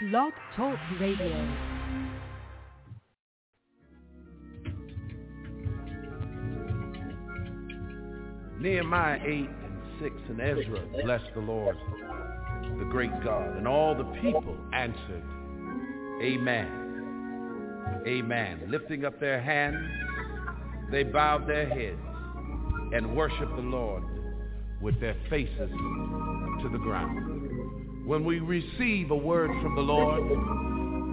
Blog Talk Radio. Nehemiah 8 and 6 and Ezra blessed the Lord, the great God. And all the people answered, Amen. Amen. Lifting up their hands, they bowed their heads and worshiped the Lord with their faces to the ground. When we receive a word from the Lord,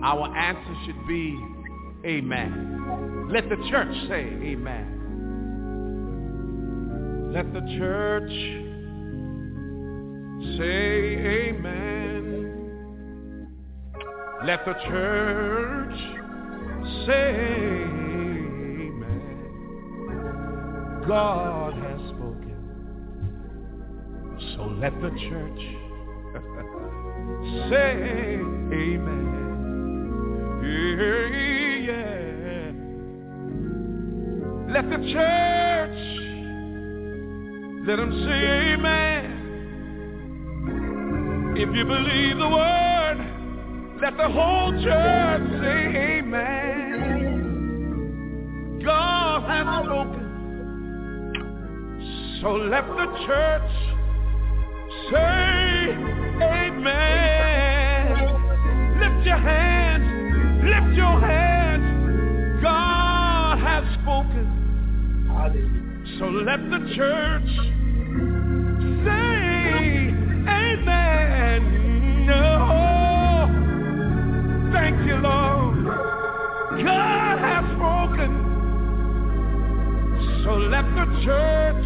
our answer should be, Amen. Let the church say, Amen. Let the church say amen. Let the church say amen. God has spoken. So let the church say amen. Yeah. Let the church let them say amen. If you believe the word, let the whole church say amen. God has spoken. So let the church say amen. Your hands. Lift your hands. God has spoken. So let the church say amen. No. Thank you, Lord. God has spoken. So let the church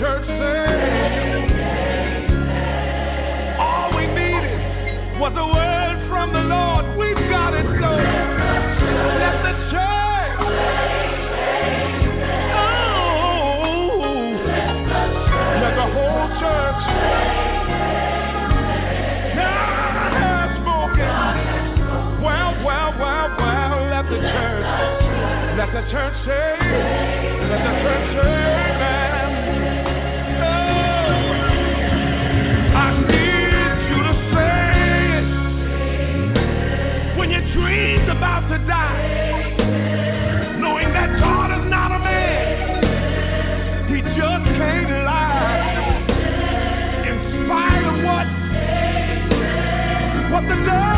church say. All we needed was a word from the Lord. We've got it, so let the church. Oh, let the whole church. God has spoken. Well, well, well, well, let the church. Let the church say. Let the church say. The devil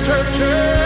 the church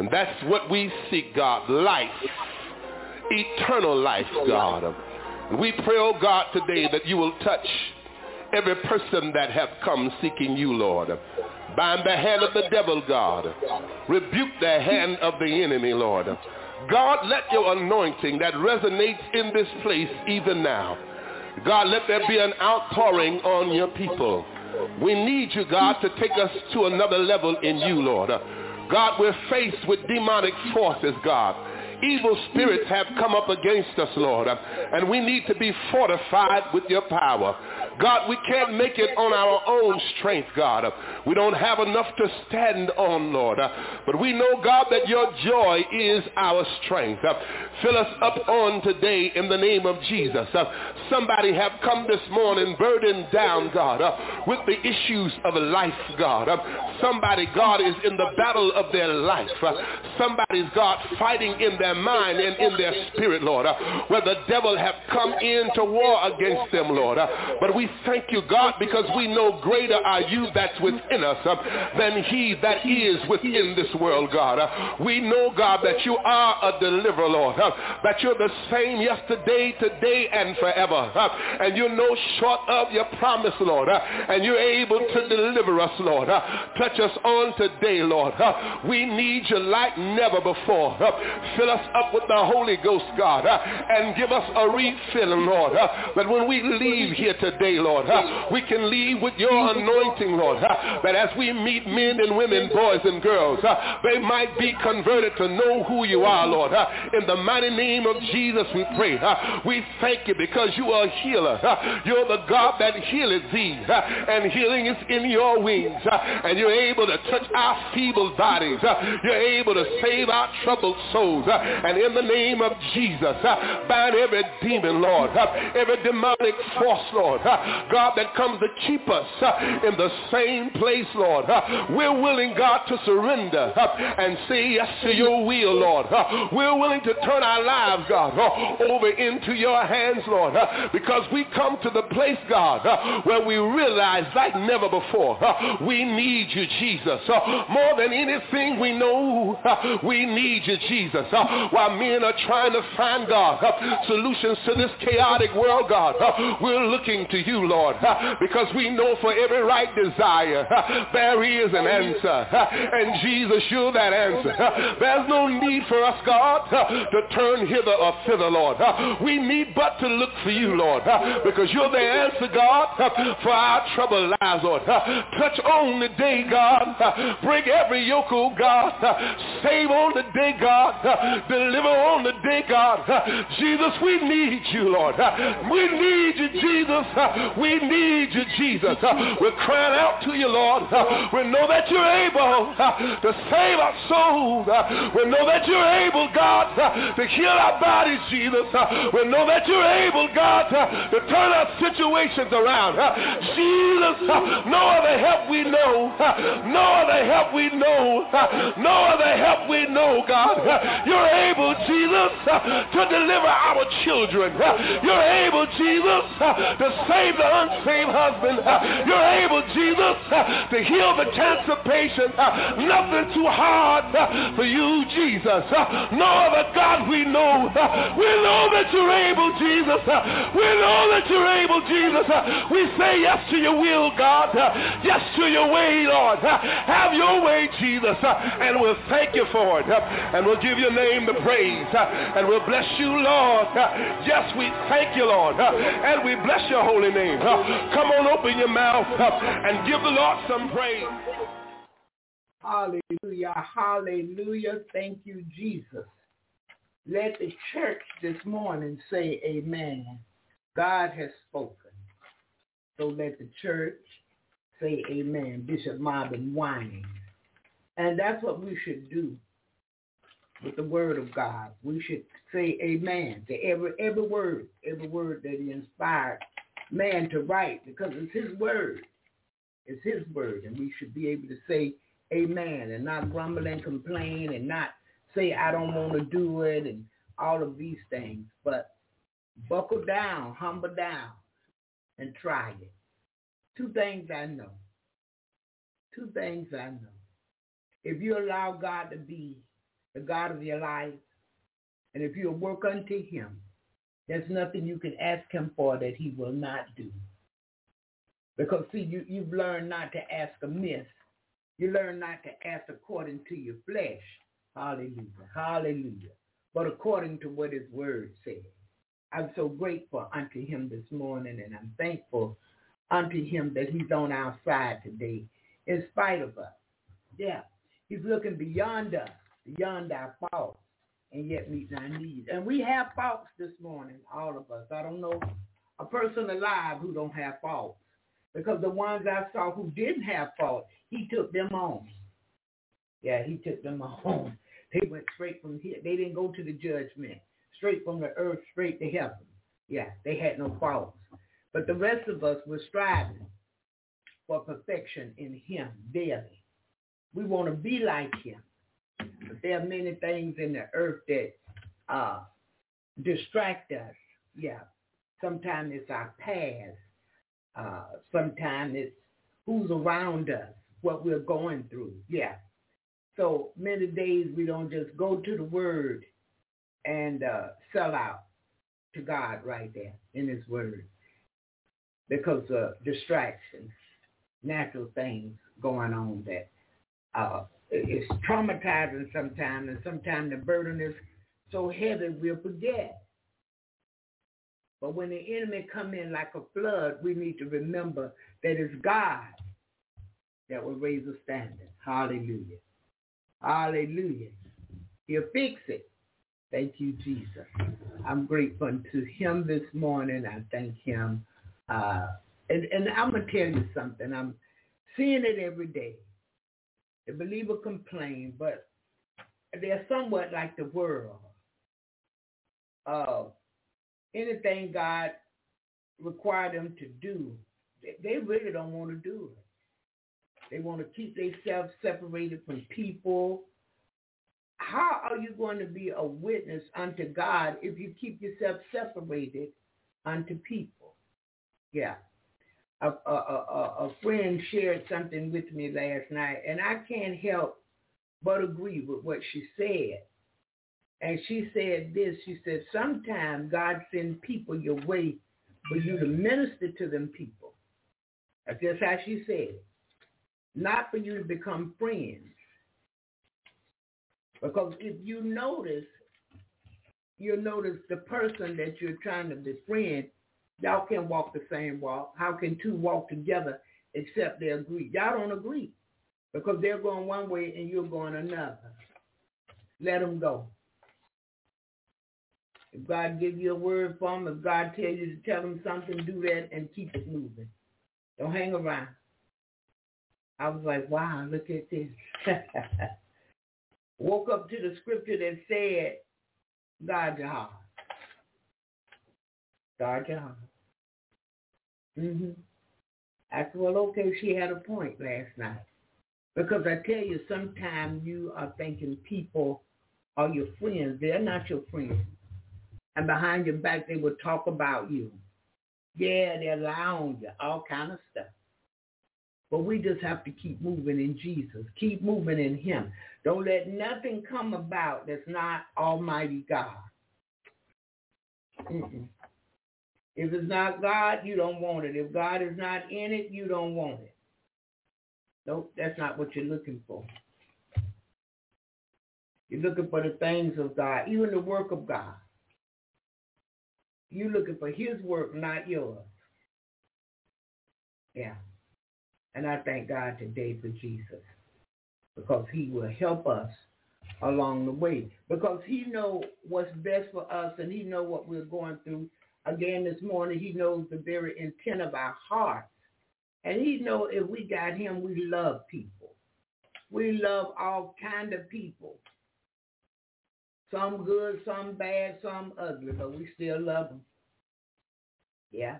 And that's what we seek, God, life, eternal life, God. We pray, oh God, today that you will touch every person that have come seeking you, Lord. Bind the hand of the devil, God. Rebuke the hand of the enemy, Lord. God, let your anointing that resonates in this place even now. God, let there be an outpouring on your people. We need you, God, to take us to another level in you, Lord. God, we're faced with demonic forces, God. Evil spirits have come up against us, Lord, and we need to be fortified with your power. God, we can't make it on our own strength, God. We don't have enough to stand on, Lord. But we know, God, that your joy is our strength. Fill us up on today in the name of Jesus. Somebody have come this morning burdened down, God, with the issues of life, God. Somebody, God, is in the battle of their life. Somebody's, God, fighting in their their mind and in their spirit, Lord, uh, where the devil have come in to war against them, Lord. Uh, but we thank you, God, because we know greater are you that's within us uh, than he that is within this world, God. Uh. We know, God, that you are a deliverer, Lord, uh, that you're the same yesterday, today, and forever. Uh, and you're no short of your promise, Lord. And you're able to deliver us, Lord. Touch us on today, Lord. we need you like never before. fill us up with the Holy Ghost, God, uh, and give us a refilling, Lord. Uh, that when we leave here today, Lord, uh, we can leave with your anointing, Lord. that as we meet men and women, boys and girls, they might be converted to know who you are, Lord. in the mighty name of Jesus, we pray. we thank you because you are a healer. you're the God that healeth thee, and healing is in your wings, and you're able to touch our feeble bodies. you're able to save our troubled souls, and in the name of Jesus, uh, bind every demon, Lord, uh, every demonic force, Lord, uh, God, that comes to keep us in the same place, Lord. We're willing, God, to surrender and say yes to your will, Lord. We're willing to turn our lives, God, over into your hands, Lord, because we come to the place, God, where we realize like never before, we need you, Jesus. More than anything we know, we need you, Jesus. While men are trying to find, God, solutions to this chaotic world, God, we're looking to you, Lord, because we know for every right desire, there is an answer. And Jesus, you're that answer. There's no need for us, God, to turn hither or thither, Lord. We need but to look for you, Lord, because you're the answer, God, for our troubled lives, Lord. Touch on the day, God. Break every yoke, oh God. Save on the day, God. Deliver on the day, God. Jesus, we need you, Lord. We need you, Jesus. We need you, Jesus. We're crying out to you, Lord. We know that you're able to save our souls. We know that you're able, God, to heal our bodies, Jesus. We know that you're able, God, to turn our situations around. Jesus, no other help we know. No other help we know. No other help we know, God. You're able, Jesus, uh, to deliver our children. Uh, you're able, Jesus, uh, to save the unsaved husband. You're able, Jesus, to heal the cancer patient. Nothing too hard for you, Jesus. No other God we know. We know that you're able, Jesus. We know that you're able, Jesus. We say yes to your will, God. Yes to your way, Lord. Have your way, Jesus. And we'll thank you for it. And we'll give your name the praise. Uh, and we'll bless you, Lord. Uh, yes, we thank you, Lord. Uh, and we bless your holy name. Come on, open your mouth and give the Lord some praise. Hallelujah. Hallelujah. Thank you, Jesus. Let the church this morning say amen. God has spoken. So let the church say amen. Bishop Marvin Winans. And that's what we should do with the word of God. We should say amen to every every word, every word that he inspired man to write because it's his word. It's his word. And we should be able to say amen and not grumble and complain and not say I don't want to do it and all of these things. But buckle down, humble down, and try it. Two things I know. Two things I know. If you allow God to be the God of your life, and if you work unto him, there's nothing you can ask him for that he will not do. Because see, you, you've learned not to ask amiss. You learn not to ask according to your flesh. Hallelujah. Hallelujah. But according to what his word says. I'm so grateful unto him this morning, and I'm thankful unto him that he's on our side today, in spite of us. Yeah, he's looking beyond us, beyond our faults, and yet meeting our needs. And we have faults this morning, all of us. I don't know a person alive who don't have faults, because the ones I saw who didn't have faults, he took them on. Yeah, he took them on. They went straight from here. They didn't go to the judgment straight from the earth, straight to heaven. Yeah, they had no faults. But the rest of us were striving for perfection in him daily. We want to be like him. But there are many things in the earth that uh, distract us. Yeah. Sometimes it's our past. Uh, sometimes it's who's around us, what we're going through. Yeah. So many days we don't just go to the word and uh, sell out to God right there in his word because of distractions, natural things going on that uh, it's traumatizing sometimes and sometimes the burden is so heavy we'll forget. But when the enemy come in like a flood, we need to remember that it's God that will raise a standard. Hallelujah. Hallelujah. He'll fix it. Thank you, Jesus. I'm grateful to him this morning. I thank him. Uh, and, and I'm going to tell you something. I'm seeing it every day. The believer complain, but they're somewhat like the world. Uh, anything God required them to do, they really don't want to do it. They want to keep themselves separated from people. How are you going to be a witness unto God if you keep yourself separated unto people? Yeah. A, a, a, friend shared something with me last night, and I can't help but agree with what she said. And she said this, she said, sometimes God sends people your way for you to minister to them people. That's just how she said it not for you to become friends. Because if you notice, you'll notice the person that you're trying to befriend, y'all can't walk the same walk. How can two walk together except they agree? Y'all don't agree because they're going one way and you're going another. Let them go. If God give you a word from them, if God tell you to tell them something, do that and keep it moving. Don't hang around. I was like, wow, look at this. Woke up to the scripture that said, God your heart. God your heart. Mm-hmm. I said, well, okay, she had a point last night. Because I tell you, sometimes you are thinking people are your friends. They're not your friends. And behind your back, they will talk about you. Yeah, they're allowing you, all kind of stuff. But we just have to keep moving in Jesus. Keep moving in him. Don't let nothing come about that's not Almighty God. Mm-mm. If it's not God, you don't want it. If God is not in it, you don't want it. Nope, that's not what you're looking for. You're looking for the things of God, even the work of God. You're looking for his work, not yours. Yeah. And I thank God today for Jesus because he will help us along the way because he know what's best for us and he know what we're going through. Again, this morning, he knows the very intent of our hearts. And he know if we got him, we love people. We love all kind of people. Some good, some bad, some ugly, but we still love them. Yeah.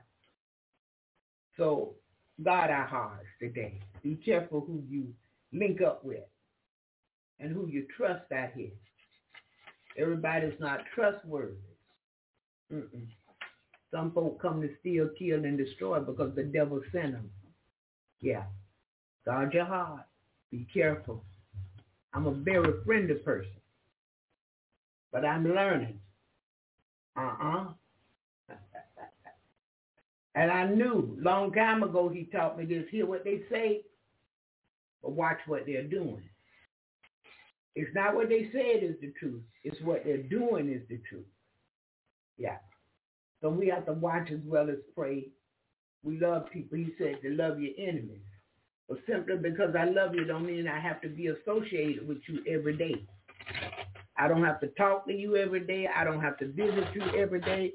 So guard our hearts today. Be careful who you link up with and who you trust out here. Everybody's not trustworthy. Mm-mm. Some folk come to steal, kill, and destroy because the devil sent them. Yeah. Guard your heart. Be careful. I'm a very friendly person. But I'm learning. Uh-uh. And I knew long time ago he taught me this. Hear what they say, but watch what they're doing. It's not what they said is the truth. It's what they're doing is the truth. Yeah. So we have to watch as well as pray. We love people. He said to love your enemies. But simply because I love you don't mean I have to be associated with you every day. I don't have to talk to you every day. I don't have to visit you every day.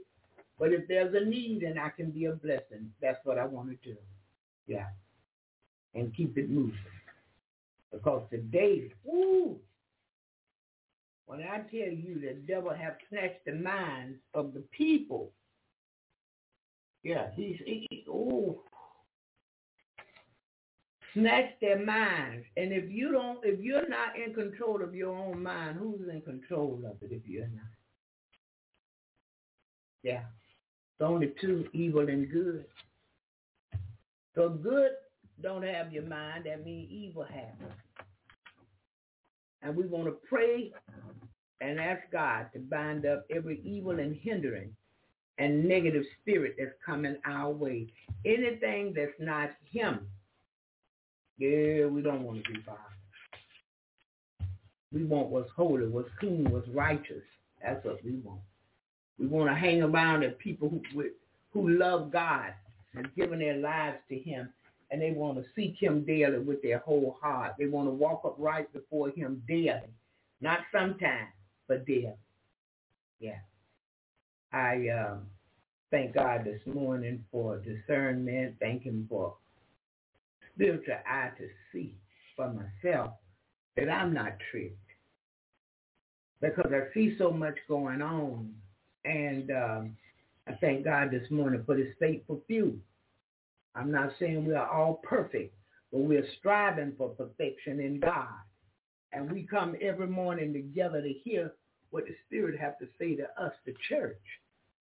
But if there's a need and I can be a blessing, that's what I want to do. Yeah. And keep it moving. Because today, woo, when I tell you the devil have snatched the minds of the people, yeah, he's, he, oh, snatch their minds. And if you don't, if you're not in control of your own mind, who's in control of it if you're not? Yeah. It's only two, evil and good. So good don't have your mind, that means evil has. And we want to pray and ask God to bind up every evil and hindering and negative spirit that's coming our way. Anything that's not him, yeah, we don't want to be bothered. We want what's holy, what's clean, what's righteous. That's what we want. We want to hang around the people who who love God and giving their lives to him and they want to seek him daily with their whole heart. They want to walk upright before him daily. Not sometimes, but daily. Yeah. I um, thank God this morning for discernment. Thank him for spiritual eye to see for myself that I'm not tricked. Because I see so much going on. And um, I thank God this morning for this faithful few. I'm not saying we are all perfect, but we're striving for perfection in God. And we come every morning together to hear what the Spirit have to say to us, the church.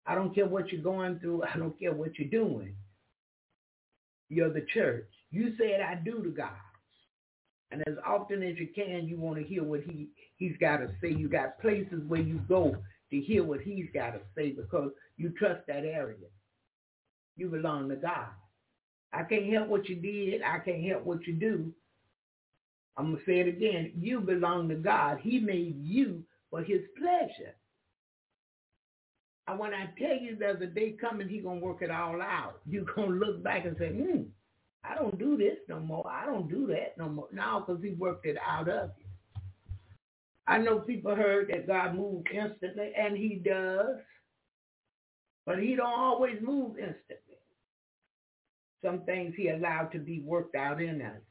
I don't care what you're going through. I don't care what you're doing. You're the church. You said I do to God. And as often as you can, you want to hear what he, he's got to say. You got places where you go to hear what he's got to say because you trust that area. You belong to God. I can't help what you did. I can't help what you do. I'm going to say it again. You belong to God. He made you for his pleasure. When I tell you there's a day coming, he's going to work it all out. You're going to look back and say, hmm, I don't do this no more. I don't do that no more. Now because he worked it out of you. I know people heard that God moved instantly, and he does. But he don't always move instantly. Some things he allowed to be worked out in us.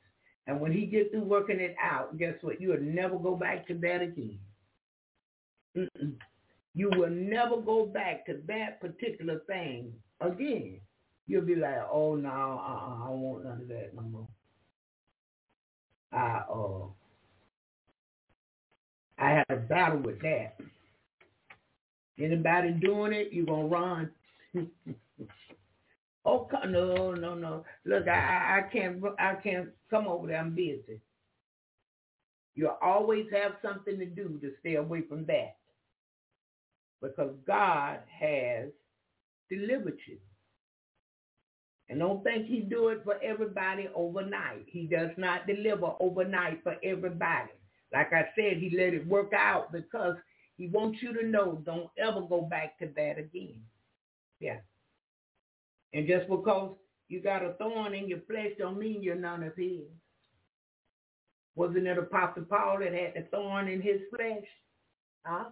And when he gets through working it out, guess what? You'll never go back to that again. Mm-mm. You will never go back to that particular thing again. You'll be like, oh, no, uh-uh, I don't want none of that no more. I, uh, I had a battle with that. Anybody doing it, you're to run. oh, no, no, no. Look, I, I can't, I can't come over there. I'm busy. You'll always have something to do to stay away from that. Because God has delivered you. And don't think he do it for everybody overnight. He does not deliver overnight for everybody. Like I said, he let it work out because he wants you to know don't ever go back to that again. Yeah. And just because you got a thorn in your flesh don't mean you're none of his. Wasn't it Apostle Paul that had the thorn in his flesh? Huh?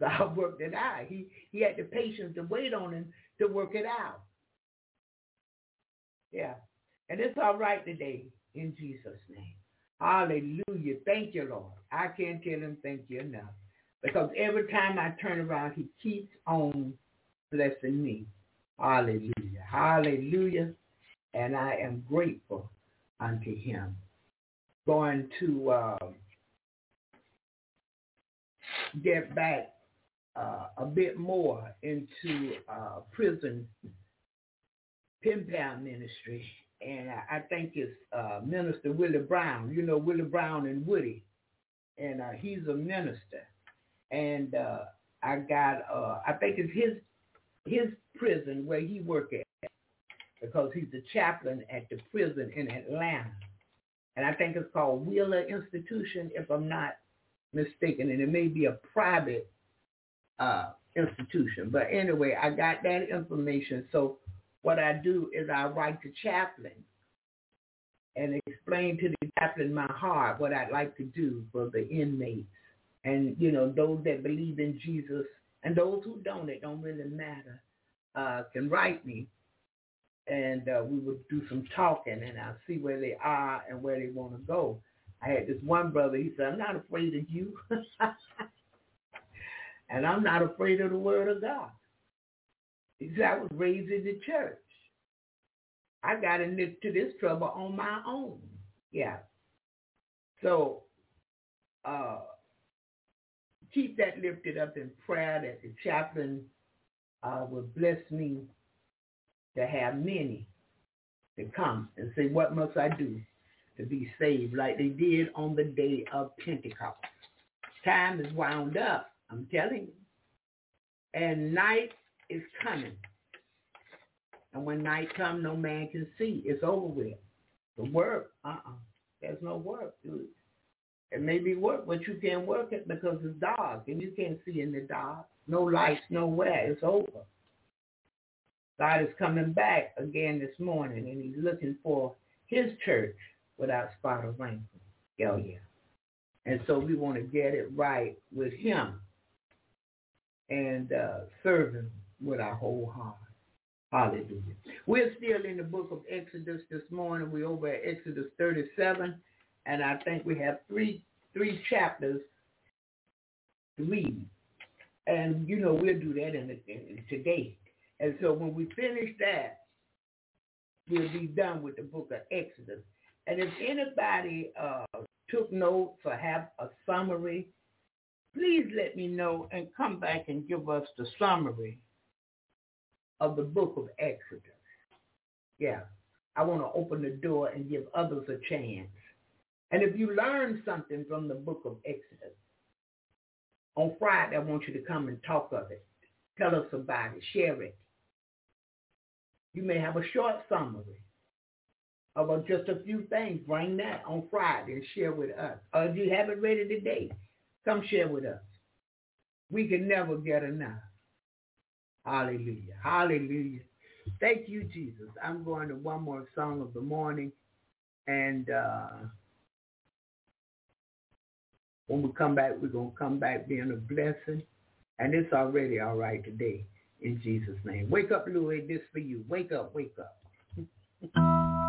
God worked it out. He he had the patience to wait on him to work it out. Yeah. And it's all right today in Jesus' name. Hallelujah. Thank you, Lord. I can't tell him thank you enough. Because every time I turn around, he keeps on blessing me. Hallelujah. Hallelujah. And I am grateful unto him. Going to uh, get back uh, a bit more into uh, prison pen pal ministry, and I, I think it's uh, Minister Willie Brown. You know Willie Brown and Woody, and uh, he's a minister. And uh, I got, uh, I think it's his his prison where he work at, because he's the chaplain at the prison in Atlanta, and I think it's called Wheeler Institution, if I'm not mistaken, and it may be a private uh, institution. But anyway, I got that information. So what I do is I write to chaplain and explain to the chaplain my heart what I'd like to do for the inmates. And, you know, those that believe in Jesus and those who don't, it don't really matter, uh, can write me. And uh, we would do some talking and I'll see where they are and where they want to go. I had this one brother, he said, I'm not afraid of you. and I'm not afraid of the word of God. Said, I was raised in the church. I got into this trouble on my own. Yeah. So uh, keep that lifted up in prayer that the chaplain uh, will bless me to have many to come and say, what must I do to be saved like they did on the day of Pentecost. Time is wound up, I'm telling you. And night is coming. And when night comes, no man can see. It's over with. The work, uh-uh. There's no work, dude. It may be work, but you can't work it because it's dark and you can't see in the dark. No lights nowhere. It's over. God is coming back again this morning and he's looking for his church without spot or wrinkle. Hell yeah. And so we want to get it right with him and uh, serve him with our whole heart. Hallelujah. We're still in the book of Exodus this morning. We're over at Exodus 37, and I think we have three three chapters to read. And, you know, we'll do that in, in today. And so when we finish that, we'll be done with the book of Exodus. And if anybody uh, took notes or have a summary, please let me know and come back and give us the summary of the book of Exodus. Yeah, I want to open the door and give others a chance. And if you learn something from the book of Exodus, on Friday, I want you to come and talk of it. Tell us about it. Share it. You may have a short summary about uh, just a few things. Bring that on Friday and share with us. Uh, or if you have it ready today, come share with us. We can never get enough. Hallelujah. Hallelujah. Thank you, Jesus. I'm going to one more song of the morning. And uh, when we come back, we're going to come back being a blessing. And it's already all right today in Jesus' name. Wake up, Louis. This for you. Wake up, wake up.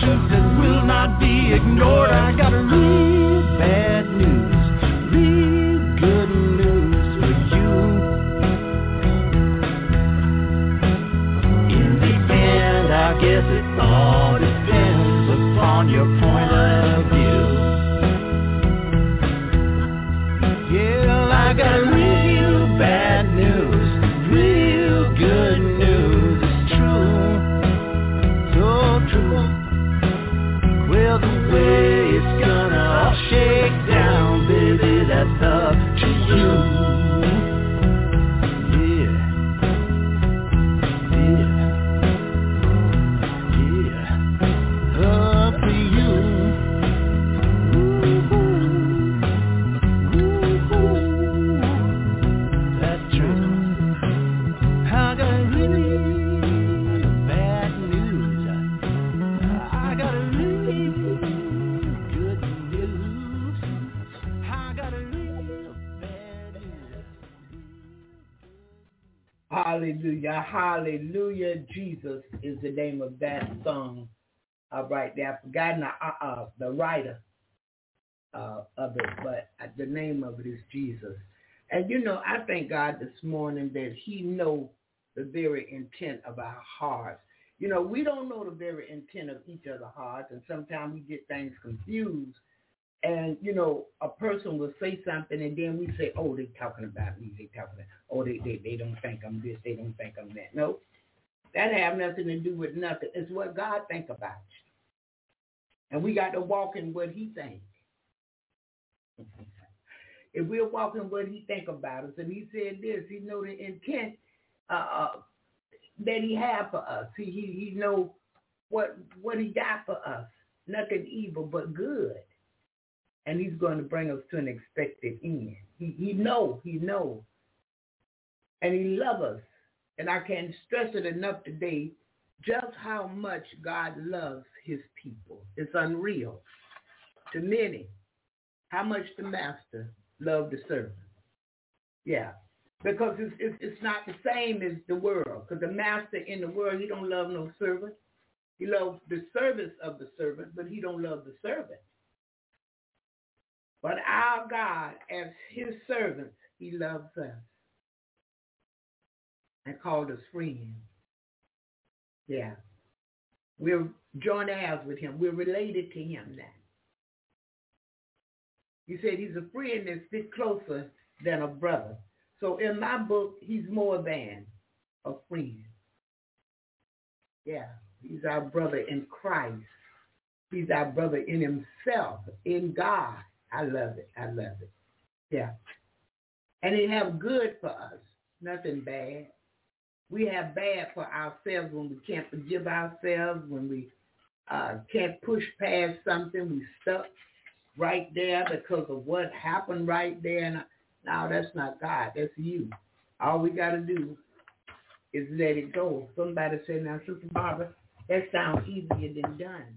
truth that will not be ignored. I gotta a All right there. I've forgotten the, uh, uh, the writer uh, of it, but the name of it is Jesus. And you know, I thank God this morning that he knows the very intent of our hearts. You know, we don't know the very intent of each other's hearts, and sometimes we get things confused. And, you know, a person will say something, and then we say, oh, they're talking about me. They're talking about, oh, they, they, they don't think I'm this. They don't think I'm that. No, that have nothing to do with nothing. It's what God think about you. And we got to walk in what he thinks. if we're walking what he think about us, and he said this, he know the intent uh, that he have for us. He, he, he know what, what he got for us. Nothing evil, but good. And he's going to bring us to an expected end. He, he know, he know. And he love us. And I can't stress it enough today just how much God loves his people. It's unreal to many how much the master loved the servant. Yeah, because it's, it's, it's not the same as the world. Because the master in the world, he don't love no servant. He loves the service of the servant, but he don't love the servant. But our God, as his servants, he loves us and called us friends. Yeah. We're joint heirs with him. We're related to him now. He said he's a friend that sticks closer than a brother. So in my book, he's more than a friend. Yeah, he's our brother in Christ. He's our brother in himself, in God. I love it. I love it. Yeah. And he have good for us, nothing bad. We have bad for ourselves when we can't forgive ourselves, when we uh, can't push past something, we stuck right there because of what happened right there. And now that's not God, that's you. All we got to do is let it go. Somebody said, now, Sister Barbara, that sounds easier than done.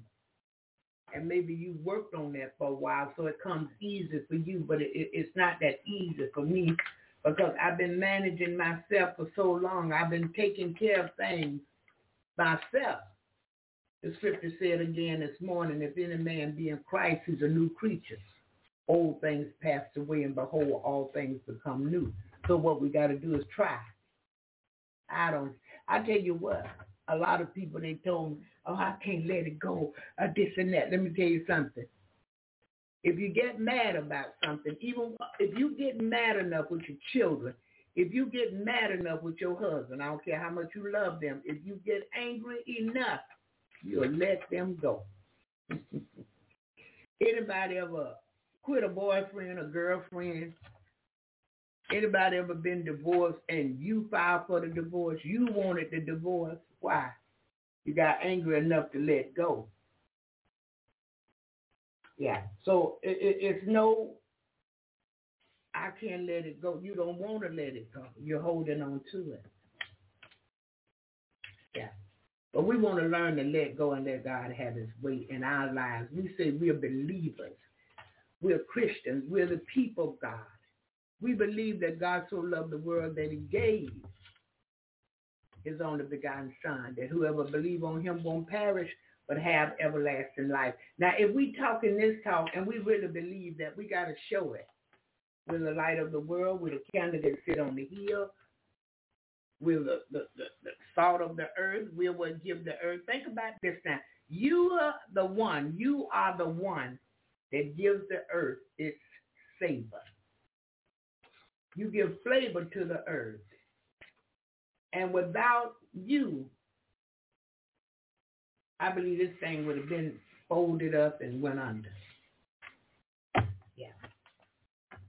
And maybe you worked on that for a while, so it comes easy for you, but it, it, it's not that easy for me because I've been managing myself for so long. I've been taking care of things myself. The scripture said again this morning, if any man be in Christ, he's a new creature. Old things passed away, and behold, all things become new. So what we got to do is try. I don't. I tell you what, a lot of people they told me, oh, I can't let it go, uh, this and that. Let me tell you something. If you get mad about something, even if you get mad enough with your children, if you get mad enough with your husband, I don't care how much you love them, if you get angry enough, you'll let them go. Anybody ever quit a boyfriend or girlfriend? Anybody ever been divorced and you filed for the divorce? You wanted the divorce. Why? You got angry enough to let go. Yeah. So it, it, it's no, I can't let it go. You don't want to let it go. You're holding on to it. Yeah. But we want to learn to let go and let God have his way in our lives. We say we're believers. We're Christians. We're the people of God. We believe that God so loved the world that he gave his only begotten son, that whoever believe on him won't perish, but have everlasting life. Now, if we talk in this talk and we really believe that, we got to show it. We're the light of the world. We're the candle that sit on the hill. We're the, the, the, the salt of the earth. We're what give the earth. Think about this now. You are the one. You are the one that gives the earth its savor. You give flavor to the earth. And without you, I believe this thing would have been folded up and went under. Yeah.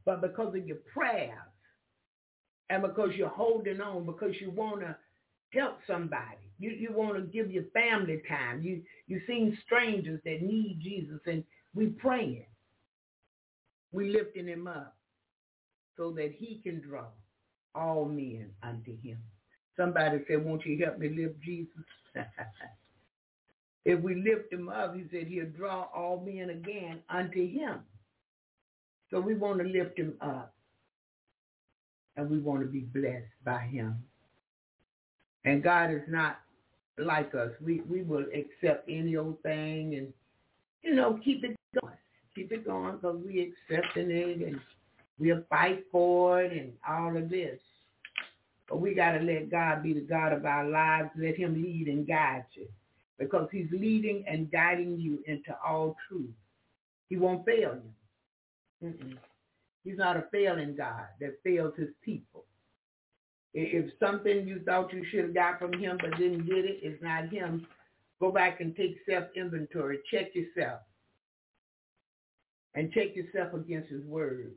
But because of your prayers and because you're holding on, because you want to help somebody, you, you want to give your family time. You you seen strangers that need Jesus, and we praying. We lifting him up so that he can draw all men unto him. Somebody said, won't you help me lift Jesus? if we lift him up, he said he'll draw all men again unto him. So we want to lift him up. And we want to be blessed by him. And God is not like us. We we will accept any old thing and, you know, keep it going. Keep it going because we accepting it and we'll fight for it and all of this. But we got to let God be the God of our lives. Let him lead and guide you because he's leading and guiding you into all truth. He won't fail you. Mm-mm. He's not a failing God that fails his people. If something you thought you should have got from him but didn't get it, it's not him. Go back and take self-inventory. Check yourself. And check yourself against his word.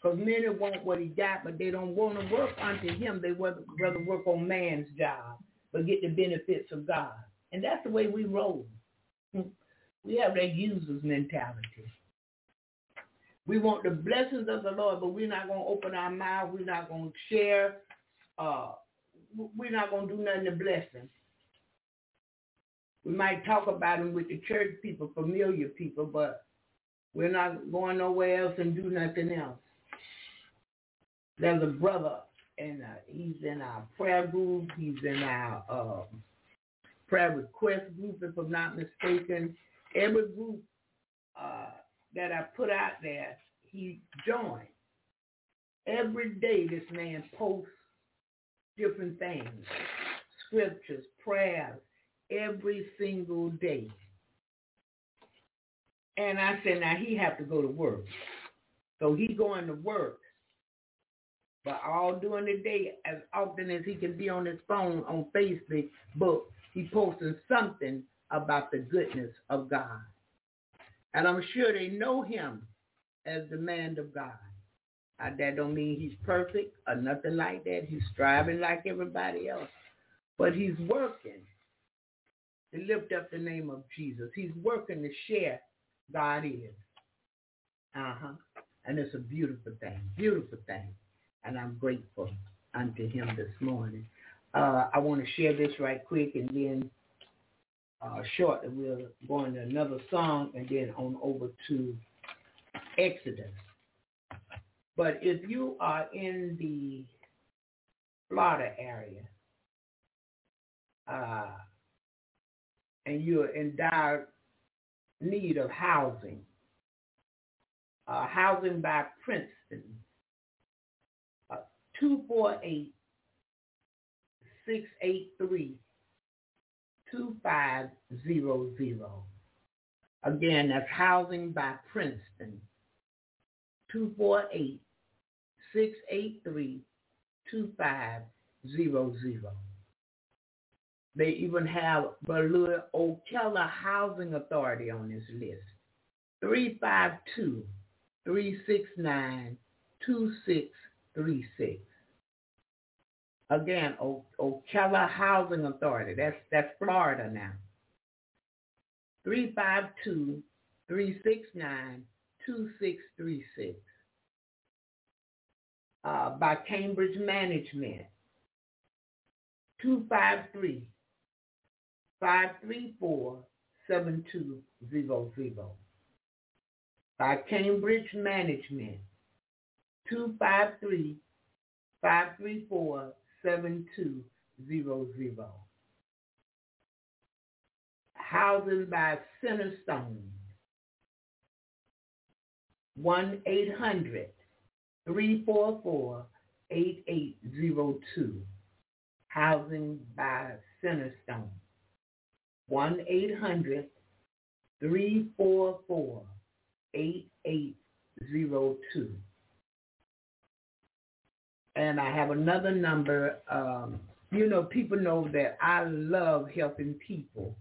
Because many want what he got, but they don't want to work unto him. They rather work on man's job, but get the benefits of God. And that's the way we roll. We have that user's mentality. We want the blessings of the Lord, but we're not going to open our mouth. We're not going to share. Uh, we're not going to do nothing to bless them. We might talk about them with the church people, familiar people, but we're not going nowhere else and do nothing else. There's a brother, and uh, he's in our prayer group. He's in our uh, prayer request group, if I'm not mistaken. Every group uh, that I put out there, he joined. Every day this man posts different things, scriptures, prayers, every single day. And I said, now he have to go to work. So he going to work but all during the day, as often as he can be on his phone, on Facebook, he posting something about the goodness of God. And I'm sure they know him as the man of God. Uh, that don't mean he's perfect or nothing like that. He's striving like everybody else. But he's working to lift up the name of Jesus. He's working to share God is. Uh-huh. And it's a beautiful thing, beautiful thing and I'm grateful unto him this morning. Uh, I want to share this right quick and then uh, shortly we'll go into another song and then on over to Exodus. But if you are in the Florida area uh, and you're in dire need of housing, uh, housing by Princeton 248 683 2500. Again, that's Housing by Princeton. 248 683 2500. They even have Balua Ocala Housing Authority on this list. 352 369 36. Again, o- Ocala Housing Authority. That's that's Florida now. 352-369-2636. Uh, by Cambridge Management. 253 534-7200. By Cambridge Management, 253-534-7200. Housing by Centerstone, 1-800-344-8802. Housing by Centerstone. 1-800-344-8802. And I have another number. Um, you know, people know that I love helping people.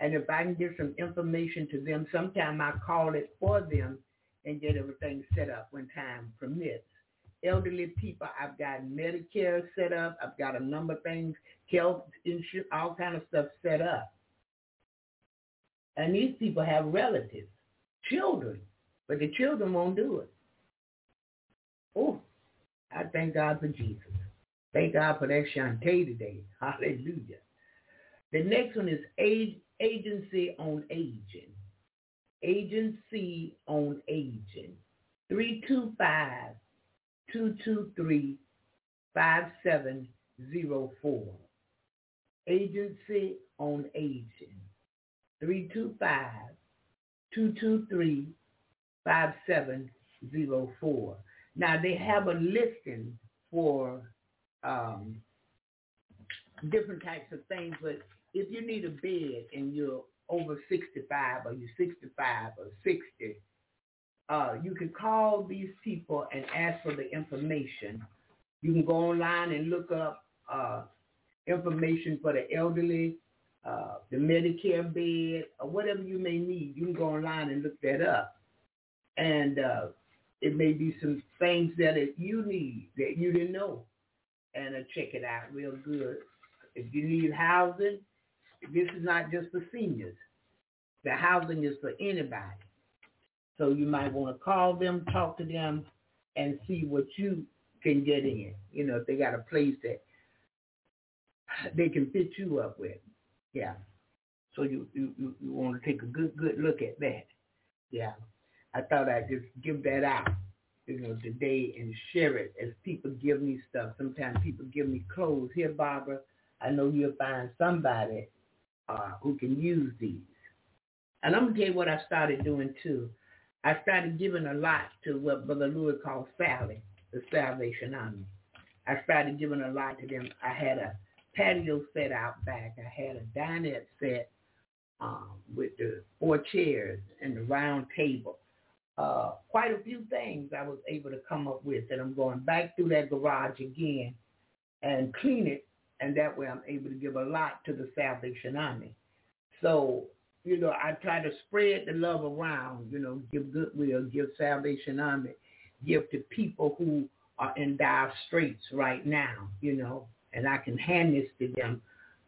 And if I can get some information to them, sometime I call it for them and get everything set up when time permits. Elderly people, I've got Medicare set up. I've got a number of things, health insurance, all kind of stuff set up. And these people have relatives, children, but the children won't do it. I thank God for Jesus. Thank God for that Shantae today. Hallelujah. The next one is age, agency on aging. Agency on aging. 325-223-5704. Agency on aging. 325-223-5704. Now they have a listing for um, different types of things, but if you need a bed and you're over 65 or you're 65 or 60, uh, you can call these people and ask for the information. You can go online and look up uh, information for the elderly uh, the Medicare bed, or whatever you may need. You can go online and look that up. And uh, it may be some things that you need that you didn't know. And uh, check it out real good. If you need housing, this is not just for seniors. The housing is for anybody. So you might want to call them, talk to them, and see what you can get in. You know, if they got a place that they can fit you up with. Yeah. So you, you, you, you want to take a good, good look at that. Yeah. I thought I'd just give that out, you know, today and share it as people give me stuff. Sometimes people give me clothes. Here, Barbara, I know you'll find somebody uh, who can use these. And I'm going to tell you what I started doing too. I started giving a lot to what Brother Louis called Sally, the Salvation Army. I started giving a lot to them. I had a patio set out back. I had a dinette set um, with the four chairs and the round table. Uh, quite a few things I was able to come up with, and I'm going back through that garage again and clean it, and that way I'm able to give a lot to the Salvation Army. So, you know, I try to spread the love around, you know, give goodwill, give Salvation Army, give to people who are in dire straits right now, you know, and I can hand this to them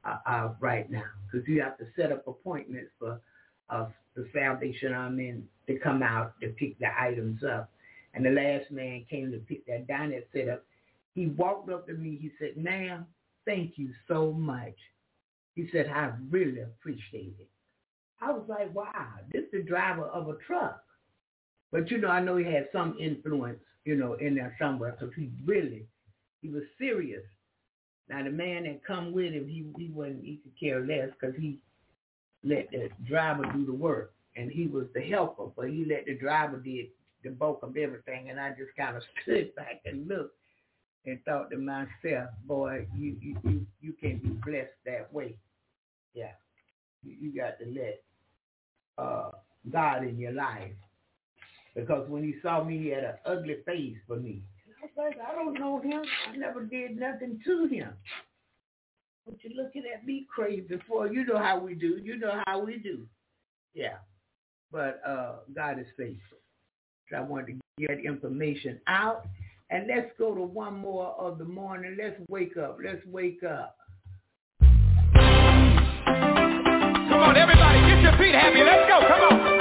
uh, uh, right now because you have to set up appointments for uh, the Salvation Army to come out to pick the items up. And the last man came to pick that dinette set up. He walked up to me. He said, ma'am, thank you so much. He said, I really appreciate it. I was like, wow, this is the driver of a truck. But, you know, I know he had some influence, you know, in there somewhere because he really, he was serious now the man that come with him, he he wasn't he could care less because he let the driver do the work and he was the helper, but he let the driver did the bulk of everything. And I just kind of stood back and looked and thought to myself, boy, you you you, you can't be blessed that way. Yeah, you, you got to let uh, God in your life because when he saw me, he had an ugly face for me. I I don't know him. I never did nothing to him. But you're looking at me crazy for you know how we do. You know how we do. Yeah. But uh, God is faithful. So I wanted to get information out. And let's go to one more of the morning. Let's wake up. Let's wake up. Come on, everybody, get your feet happy. Let's go. Come on.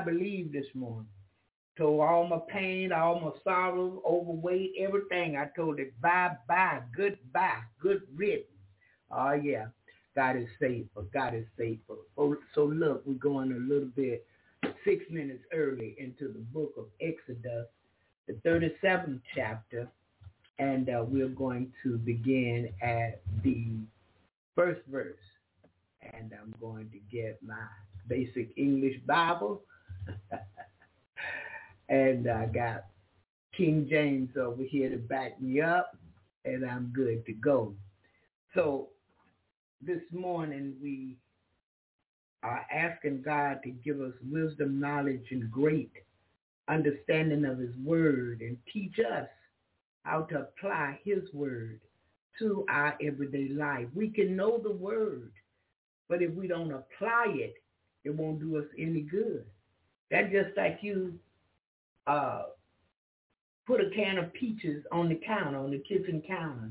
I believe this morning. Told all my pain, all my sorrows, overweight, everything. I told it bye-bye, goodbye, good riddance. Oh, yeah. God is faithful. God is faithful. Oh, so look, we're going a little bit, six minutes early into the book of Exodus, the 37th chapter, and uh, we're going to begin at the first verse and I'm going to get my basic English Bible. and I got King James over here to back me up, and I'm good to go. So this morning we are asking God to give us wisdom, knowledge, and great understanding of his word and teach us how to apply his word to our everyday life. We can know the word but if we don't apply it, it won't do us any good. That's just like you uh, put a can of peaches on the counter, on the kitchen counter,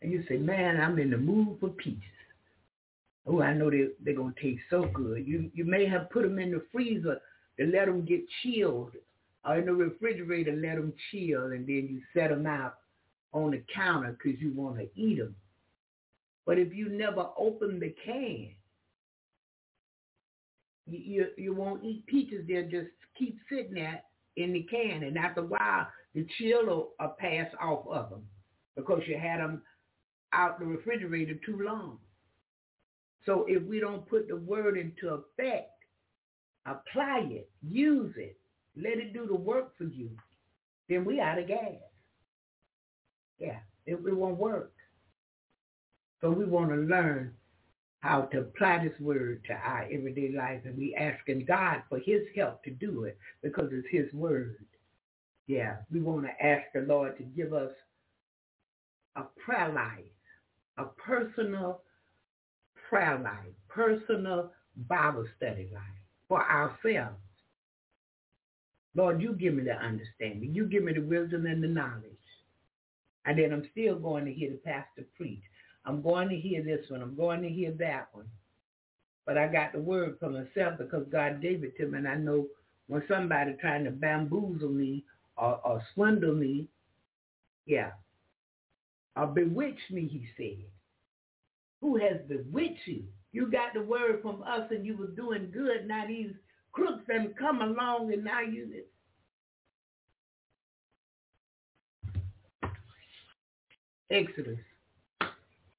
and you say, man, I'm in the mood for peaches. Oh, I know they, they're going to taste so good. You, you may have put them in the freezer to let them get chilled, or in the refrigerator, let them chill, and then you set them out on the counter because you want to eat them. But if you never open the can, you, you, won't eat peaches. They'll just keep sitting there in the can. And after a while, the chill will uh, pass off of them because you had them out the refrigerator too long. So if we don't put the word into effect, apply it, use it, let it do the work for you, then we out of gas. Yeah, it, it won't work. So we want to learn how to apply this word to our everyday life. And we asking God for his help to do it because it's his word. Yeah, we want to ask the Lord to give us a prayer life, a personal prayer life, personal Bible study life for ourselves. Lord, you give me the understanding. You give me the wisdom and the knowledge. And then I'm still going to hear the pastor preach. I'm going to hear this one. I'm going to hear that one. But I got the word for myself because God gave it to me. And I know when somebody trying to bamboozle me or, or swindle me, yeah, or bewitch me, he said. Who has bewitched you? You got the word from us and you were doing good. Now these crooks have come along and now you... Exodus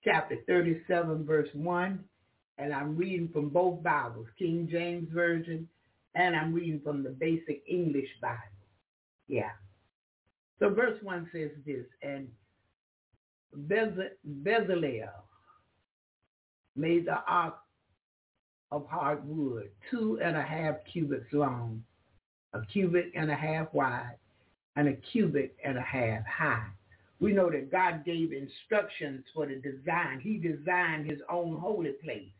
chapter 37, verse 1, and I'm reading from both Bibles, King James Version, and I'm reading from the basic English Bible. Yeah. So verse 1 says this, and Bezalel made the ark of hard wood, two and a half cubits long, a cubit and a half wide, and a cubit and a half high we know that God gave instructions for the design. He designed his own holy place.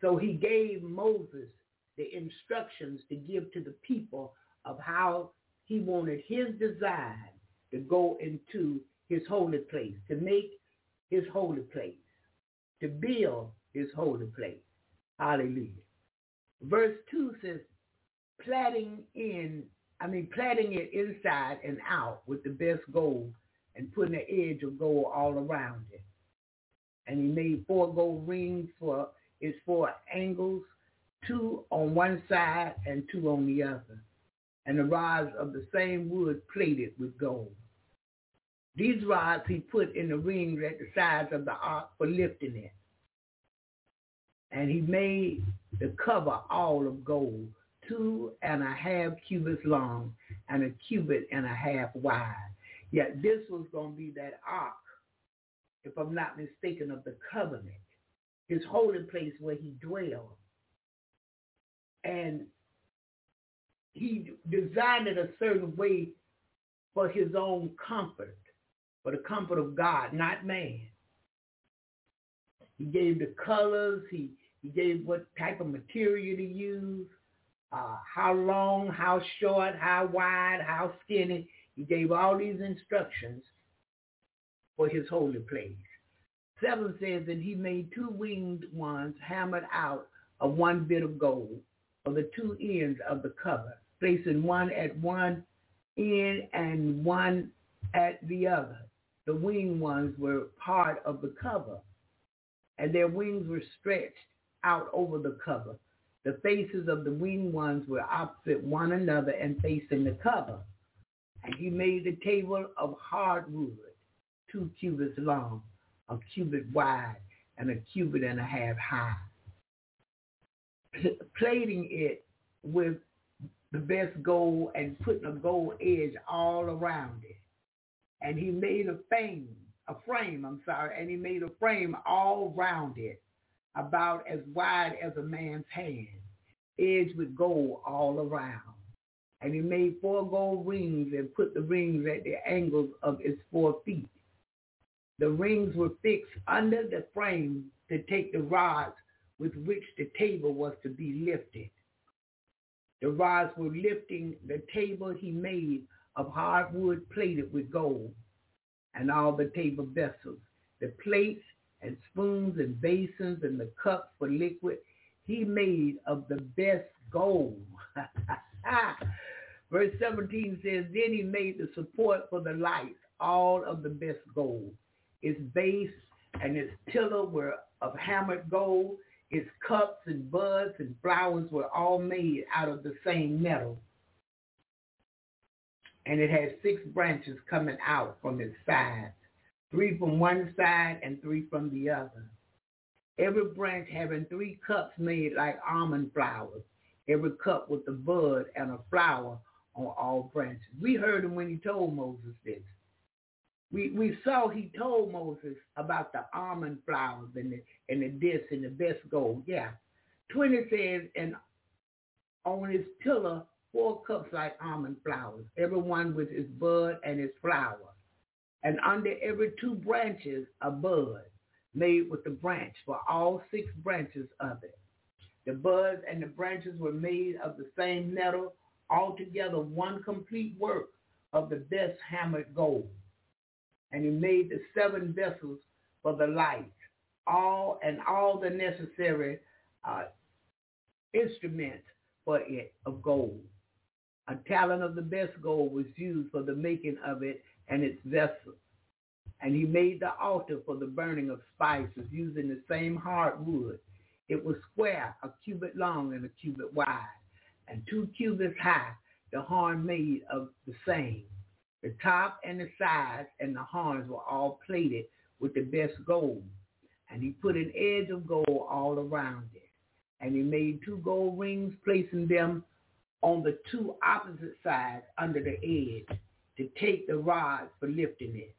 So he gave Moses the instructions to give to the people of how he wanted his design to go into his holy place, to make his holy place, to build his holy place. Hallelujah. Verse 2 says, plaiting in, I mean, plaiting it inside and out with the best gold and putting the edge of gold all around it. And he made four gold rings for its four angles, two on one side and two on the other. And the rods of the same wood plated with gold. These rods he put in the rings at the sides of the ark for lifting it. And he made the cover all of gold, two and a half cubits long and a cubit and a half wide. Yet this was going to be that ark, if I'm not mistaken, of the covenant, his holy place where he dwelled. And he designed it a certain way for his own comfort, for the comfort of God, not man. He gave the colors. He, he gave what type of material to use, uh, how long, how short, how wide, how skinny. He gave all these instructions for his holy place. Seven says that he made two winged ones hammered out of one bit of gold for the two ends of the cover, placing one at one end and one at the other. The winged ones were part of the cover, and their wings were stretched out over the cover. The faces of the winged ones were opposite one another and facing the cover. And he made the table of hardwood, two cubits long, a cubit wide, and a cubit and a half high. Plating it with the best gold and putting a gold edge all around it. And he made a frame, a frame, I'm sorry, and he made a frame all round it, about as wide as a man's hand, edged with gold all around. And he made four gold rings and put the rings at the angles of its four feet. The rings were fixed under the frame to take the rods with which the table was to be lifted. The rods were lifting the table he made of hardwood plated with gold and all the table vessels, the plates and spoons and basins and the cups for liquid he made of the best gold. Verse 17 says, Then he made the support for the lights, all of the best gold. Its base and its tiller were of hammered gold. Its cups and buds and flowers were all made out of the same metal. And it had six branches coming out from its sides, three from one side and three from the other. Every branch having three cups made like almond flowers, every cup with a bud and a flower on all branches. We heard him when he told Moses this. We we saw he told Moses about the almond flowers and the and the this and the best gold. Yeah. Twenty says, and on his pillar four cups like almond flowers, every one with its bud and its flower. And under every two branches a bud made with the branch for all six branches of it. The buds and the branches were made of the same metal, altogether one complete work of the best hammered gold and he made the seven vessels for the light, all and all the necessary uh, instruments for it of gold. A talent of the best gold was used for the making of it and its vessels. And he made the altar for the burning of spices using the same hard wood. It was square, a cubit long and a cubit wide, and two cubits high, the horn made of the same. The top and the sides and the horns were all plated with the best gold. And he put an edge of gold all around it. And he made two gold rings, placing them on the two opposite sides under the edge to take the rods for lifting it.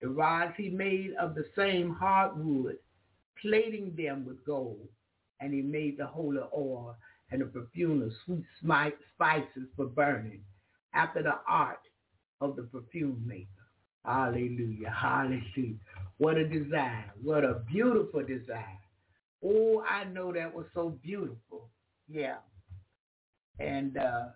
The rods he made of the same hardwood, plating them with gold. And he made the holy oil and the perfume of sweet spices for burning. After the art of the perfume maker. Hallelujah. Hallelujah. What a design. What a beautiful design. Oh, I know that was so beautiful. Yeah. And uh,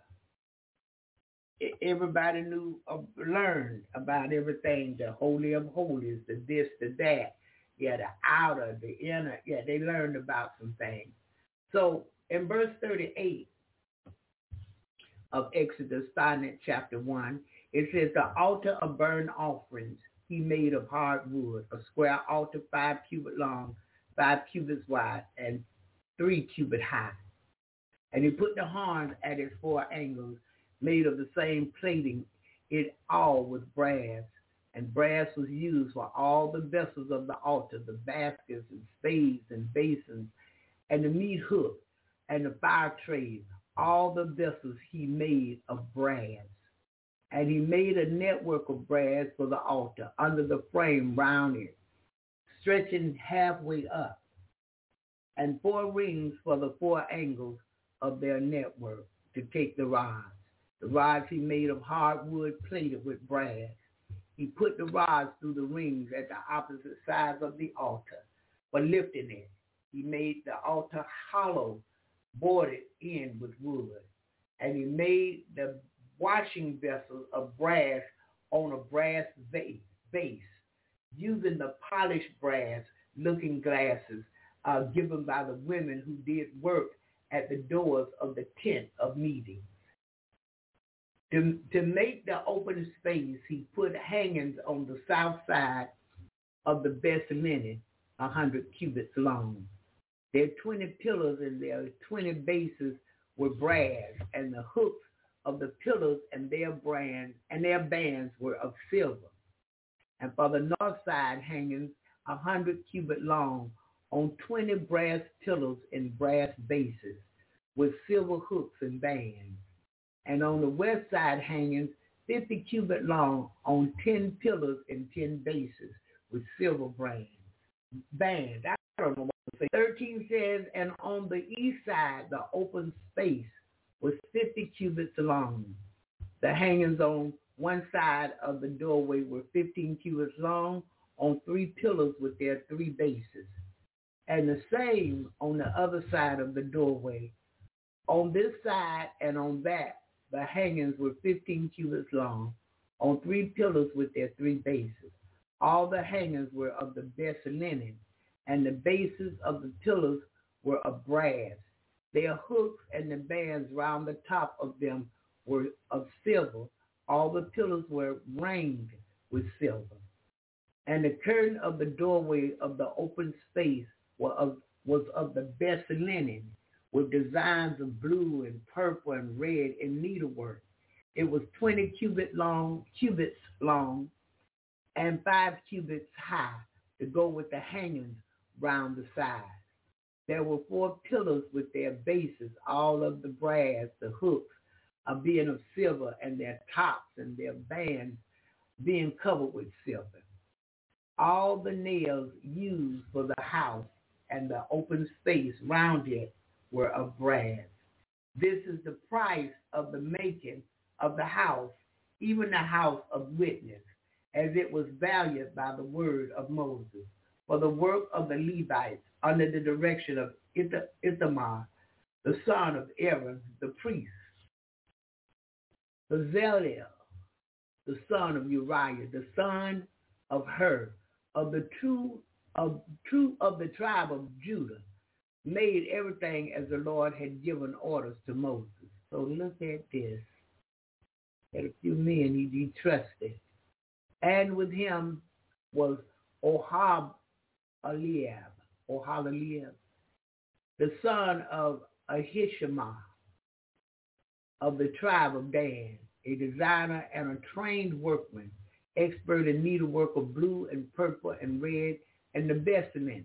everybody knew, uh, learned about everything, the holy of holies, the this, the that. Yeah, the outer, the inner. Yeah, they learned about some things. So in verse 38, of Exodus, starting at chapter 1. It says, the altar of burnt offerings he made of hard wood, a square altar five cubit long, five cubits wide, and three cubit high. And he put the horns at its four angles, made of the same plating, it all with brass. And brass was used for all the vessels of the altar, the baskets and spades and basins, and the meat hook, and the fire trays, all the vessels he made of brass. And he made a network of brass for the altar under the frame round it, stretching halfway up, and four rings for the four angles of their network to take the rods. The rods he made of hardwood plated with brass. He put the rods through the rings at the opposite sides of the altar, but lifting it. He made the altar hollow, boarded in with wood. And he made the washing vessels of brass on a brass base, using the polished brass looking glasses uh, given by the women who did work at the doors of the tent of meeting. To, to make the open space, he put hangings on the south side of the best linen, a hundred cubits long. There are 20 pillars and there are 20 bases with brass, and the hooks of the pillars and their brands and their bands were of silver. And for the north side hangings, a hundred cubit long, on 20 brass pillars and brass bases with silver hooks and bands. And on the west side hangings, 50 cubit long on 10 pillars and 10 bases with silver bands. Bands. I don't know. 13 says, and on the east side, the open space was 50 cubits long. The hangings on one side of the doorway were 15 cubits long on three pillars with their three bases. And the same on the other side of the doorway. On this side and on that, the hangings were 15 cubits long on three pillars with their three bases. All the hangings were of the best linen, and the bases of the pillars were of brass. Their hooks and the bands round the top of them were of silver. All the pillars were ringed with silver. And the curtain of the doorway of the open space was of, was of the best linen with designs of blue and purple and red in needlework. It was 20 cubit long, cubits long and five cubits high to go with the hangings round the sides. There were four pillars with their bases, all of the brass, the hooks of being of silver, and their tops and their bands being covered with silver. All the nails used for the house and the open space round it were of brass. This is the price of the making of the house, even the house of witness, as it was valued by the word of Moses, for the work of the Levites under the direction of Ithamar, the son of Aaron, the priest. Bezalel, the son of Uriah, the son of Hur, of the true of true of the tribe of Judah, made everything as the Lord had given orders to Moses. So look at this. Had a few men he, he trusted. And with him was Ohab Eliab, Hallelujah, the son of Ahisamach of the tribe of Dan, a designer and a trained workman, expert in needlework of blue and purple and red and the best in it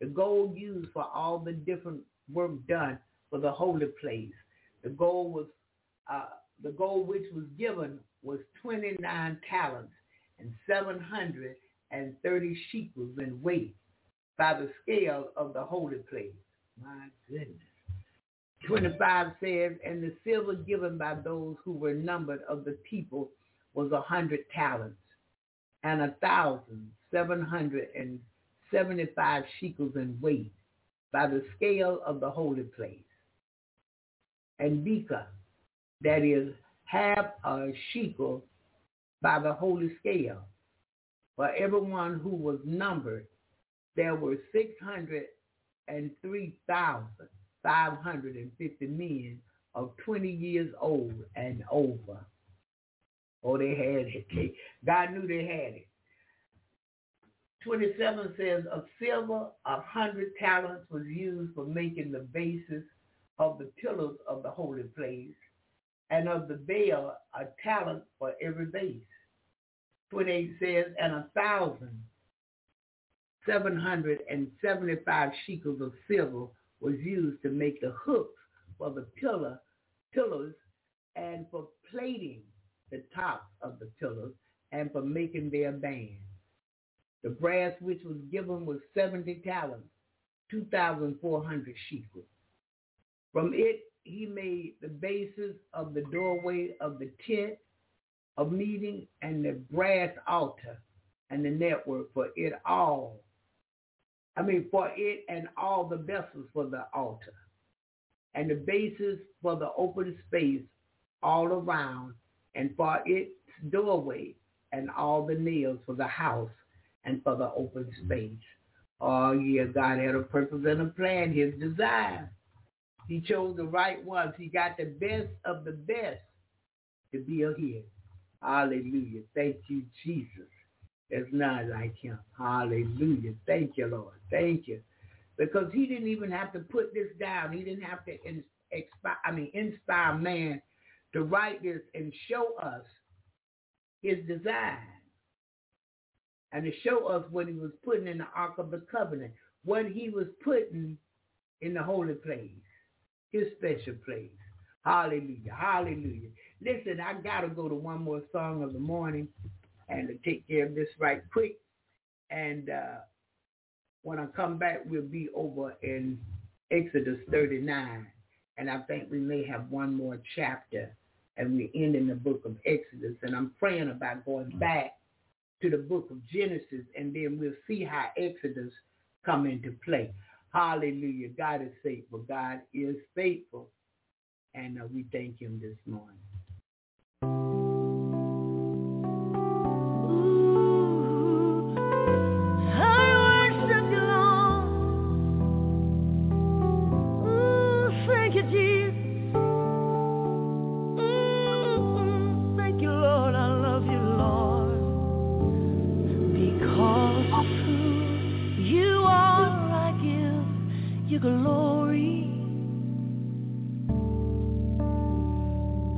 the gold used for all the different work done for the holy place. The gold was uh, the gold which was given was 29 talents and 730 shekels in weight by the scale of the holy place. My goodness. 25 says, and the silver given by those who were numbered of the people was a hundred talents and a thousand seven hundred and seventy-five shekels in weight by the scale of the holy place. And Beka, that is half a shekel by the holy scale. For everyone who was numbered, there were 603,550 men of 20 years old and over. Oh, they had it. God knew they had it. 27 says, of silver, a hundred talents was used for making the basis of the pillars of the holy place, and of the veil, a talent for every base. 28 says, and a thousand, 775 shekels of silver was used to make the hooks for the pillar, pillars and for plating the tops of the pillars and for making their bands. The brass which was given was 70 talents, 2,400 shekels. From it he made the bases of the doorway of the tent of meeting and the brass altar and the network for it all. I mean, for it and all the vessels for the altar and the bases for the open space all around and for its doorway and all the nails for the house and for the open space. Oh yeah, God had a purpose and a plan, his desire. He chose the right ones. He got the best of the best to build here. Hallelujah. Thank you, Jesus. There's none like him. Hallelujah. Thank you, Lord. Thank you. Because he didn't even have to put this down. He didn't have to inspire, I mean, inspire man to write this and show us his design and to show us what he was putting in the Ark of the Covenant, what he was putting in the holy place, his special place. Hallelujah. Hallelujah. Listen, I got to go to one more song of the morning and to take care of this right quick. And uh, when I come back, we'll be over in Exodus 39. And I think we may have one more chapter and we end in the book of Exodus. And I'm praying about going back to the book of Genesis and then we'll see how Exodus come into play. Hallelujah. God is faithful. God is faithful. And uh, we thank him this morning. your glory.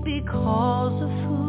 Because of who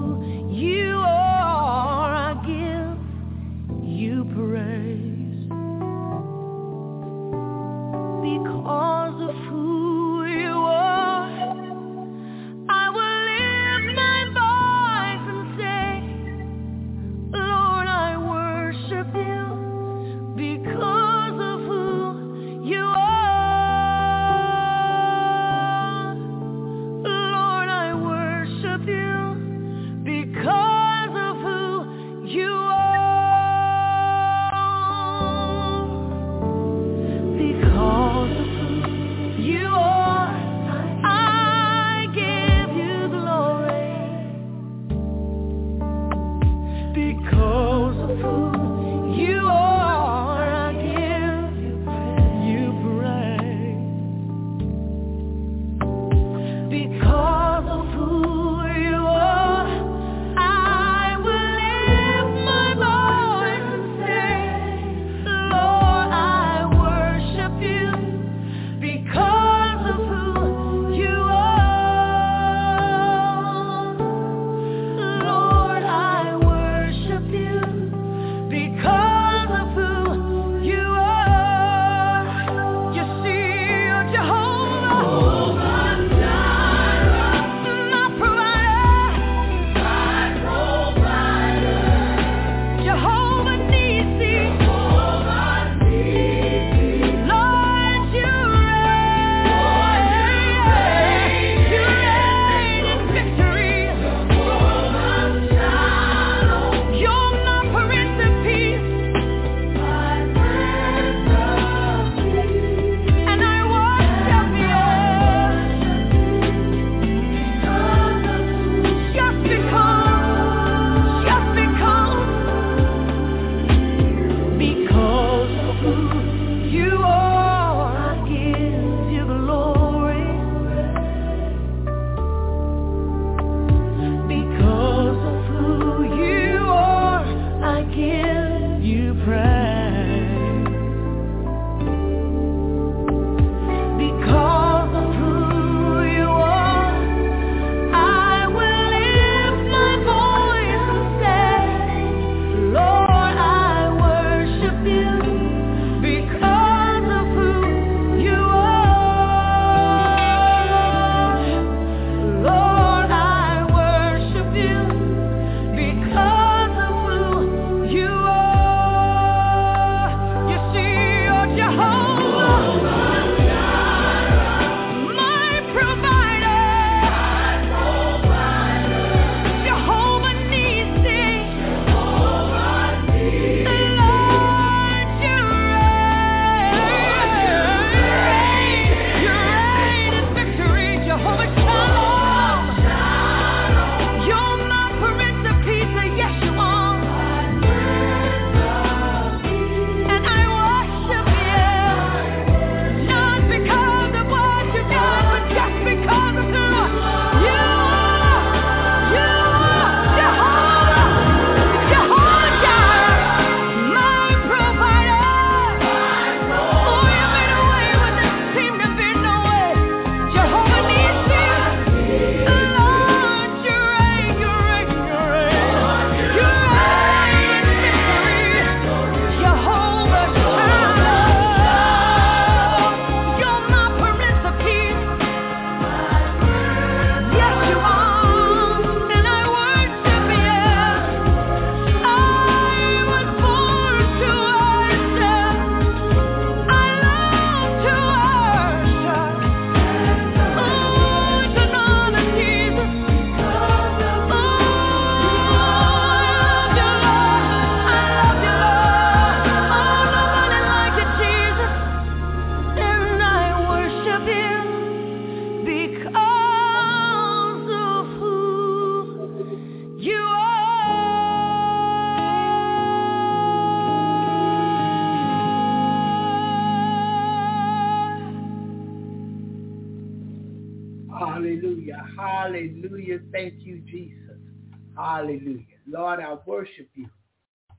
Hallelujah. Lord, I worship you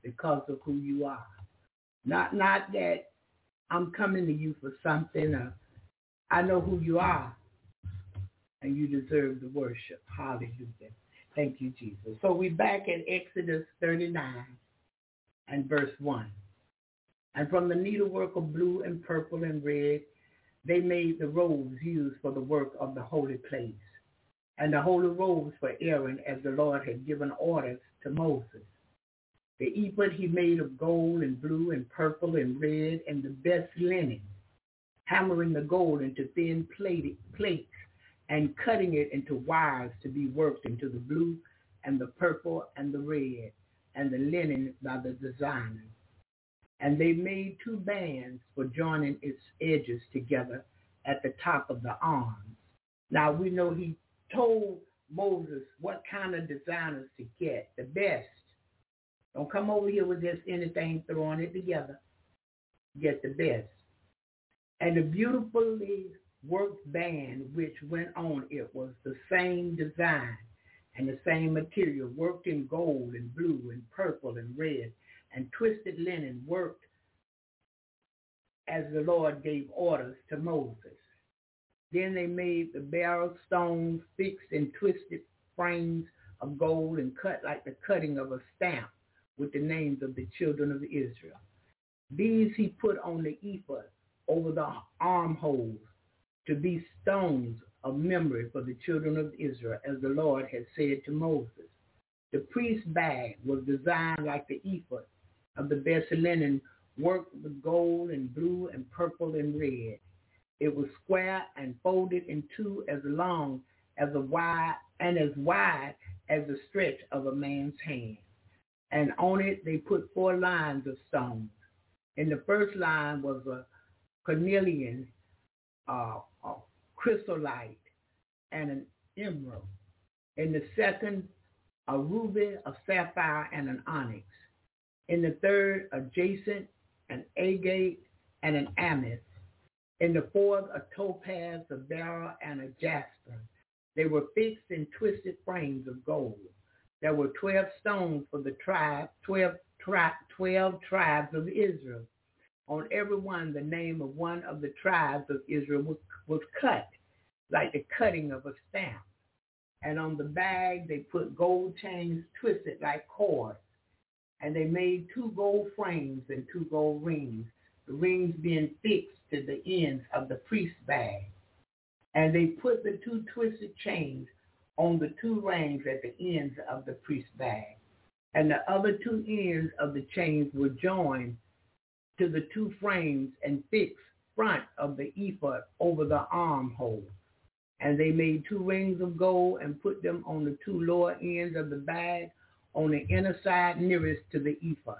because of who you are. Not not that I'm coming to you for something. Or I know who you are, and you deserve the worship. Hallelujah. Thank you, Jesus. So we're back in Exodus 39 and verse 1. And from the needlework of blue and purple and red, they made the robes used for the work of the holy place, and the holy robes for Aaron as the Lord had given orders to Moses. The ephod he made of gold and blue and purple and red and the best linen, hammering the gold into thin plated plates and cutting it into wires to be worked into the blue and the purple and the red and the linen by the designers. And they made two bands for joining its edges together at the top of the arms. Now we know he told Moses what kind of designers to get, the best. Don't come over here with just anything throwing it together. Get the best. And the beautifully worked band which went on it was the same design and the same material, worked in gold and blue and purple and red, and twisted linen worked as the Lord gave orders to Moses. Then they made the beryl stones fixed in twisted frames of gold and cut like the cutting of a stamp with the names of the children of Israel. These he put on the ephod over the armholes to be stones of memory for the children of Israel, as the Lord had said to Moses. The priest's bag was designed like the ephod of the best linen, worked with gold and blue and purple and red. It was square and folded in two as long as a wide and as wide as the stretch of a man's hand. And on it they put four lines of stones. In the first line was a cornelian, uh, a chrysolite, and an emerald. In the second, a ruby, a sapphire, and an onyx. In the third, a jacinth, an agate, and an amethyst. In the fourth, a topaz, a beryl, and a jasper. They were fixed in twisted frames of gold. There were 12 stones for the tribe, 12, tri- 12 tribes of Israel. On every one, the name of one of the tribes of Israel was, was cut like the cutting of a stamp. And on the bag, they put gold chains twisted like cords. And they made two gold frames and two gold rings, the rings being fixed to the ends of the priest's bag. And they put the two twisted chains on the two rings at the ends of the priest's bag. And the other two ends of the chains were joined to the two frames and fixed front of the ephod over the armhole. And they made two rings of gold and put them on the two lower ends of the bag on the inner side nearest to the ephod.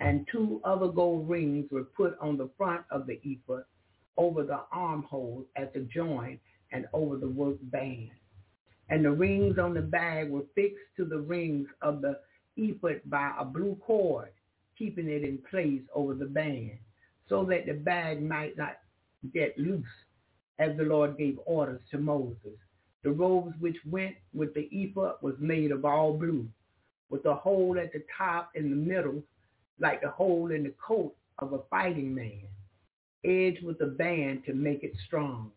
And two other gold rings were put on the front of the ephod over the armhole at the joint and over the work band. And the rings on the bag were fixed to the rings of the ephod by a blue cord, keeping it in place over the band, so that the bag might not get loose as the Lord gave orders to Moses. The robes which went with the ephod was made of all blue, with a hole at the top in the middle, like the hole in the coat of a fighting man, edged with a band to make it strong.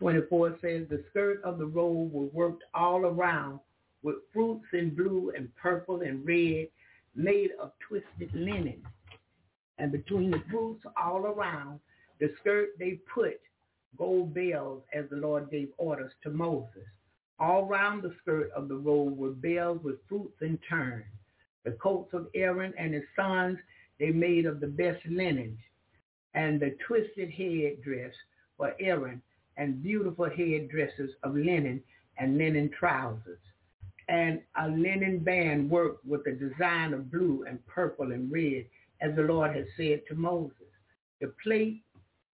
24 says, the skirt of the robe was worked all around with fruits in blue and purple and red made of twisted linen. And between the fruits all around, the skirt they put gold bells as the Lord gave orders to Moses. All round the skirt of the robe were bells with fruits in turn. The coats of Aaron and his sons they made of the best linen, and the twisted head dress for Aaron, and beautiful head dresses of linen and linen trousers. And a linen band worked with a design of blue and purple and red, as the Lord had said to Moses. The plate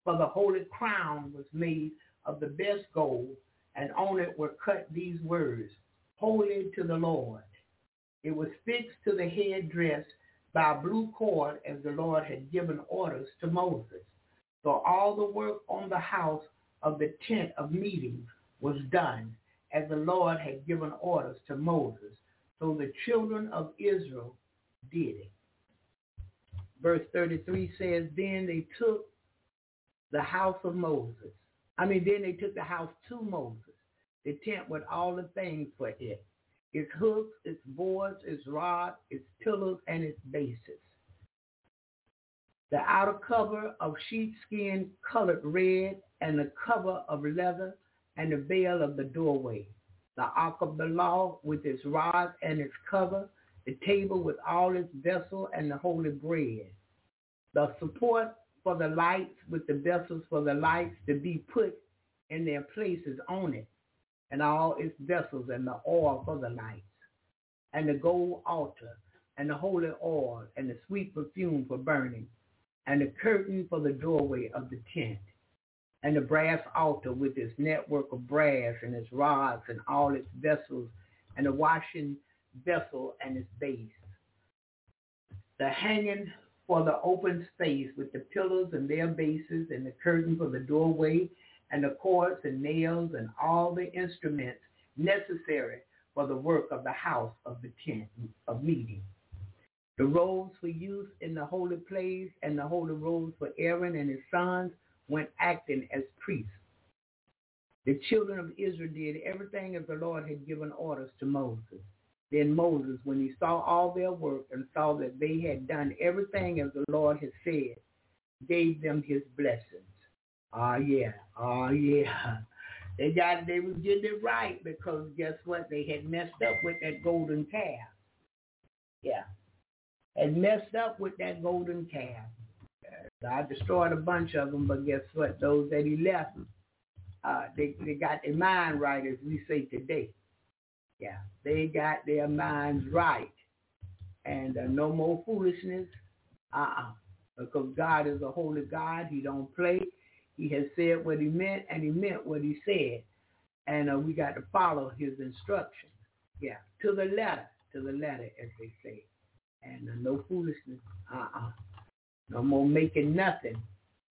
for the holy crown was made of the best gold, and on it were cut these words, Holy to the Lord. It was fixed to the head dress by blue cord as the Lord had given orders to Moses. So all the work on the house of the tent of meeting was done, as the Lord had given orders to Moses. So the children of Israel did it. Verse 33 says, Then they took the house of Moses. I mean, then they took the house to Moses, the tent with all the things for it, its hooks, its boards, its rods, its pillars, and its bases. The outer cover of sheepskin colored red, and the cover of leather, and the veil of the doorway. The ark of the law with its rod and its cover, the table with all its vessel and the holy bread. The support for the lights with the vessels for the lights to be put in their places on it, and all its vessels and the oil for the lights, and the gold altar, and the holy oil, and the sweet perfume for burning, and the curtain for the doorway of the tent, and the brass altar with its network of brass and its rods and all its vessels, and the washing vessel and its base. The hanging for the open space with the pillars and their bases and the curtain for the doorway and the cords and nails and all the instruments necessary for the work of the house of the tent of meeting. The robes for use in the holy place and the holy robes for Aaron and his sons went acting as priests. The children of Israel did everything as the Lord had given orders to Moses. Then Moses, when he saw all their work and saw that they had done everything as the Lord had said, gave them his blessings. Ah, yeah. Ah, yeah. They got, they was getting it right because guess what? They had messed up with that golden calf. Yeah. Had messed up with that golden calf. God destroyed a bunch of them, but guess what? Those that he left, uh, they, they got their mind right, as we say today. Yeah, they got their minds right. And uh, no more foolishness. Uh-uh. Because God is a holy God. He don't play. He has said what he meant, and he meant what he said. And uh, we got to follow his instructions. Yeah, to the letter, to the letter, as they say. And uh, no foolishness. Uh-uh. No more making nothing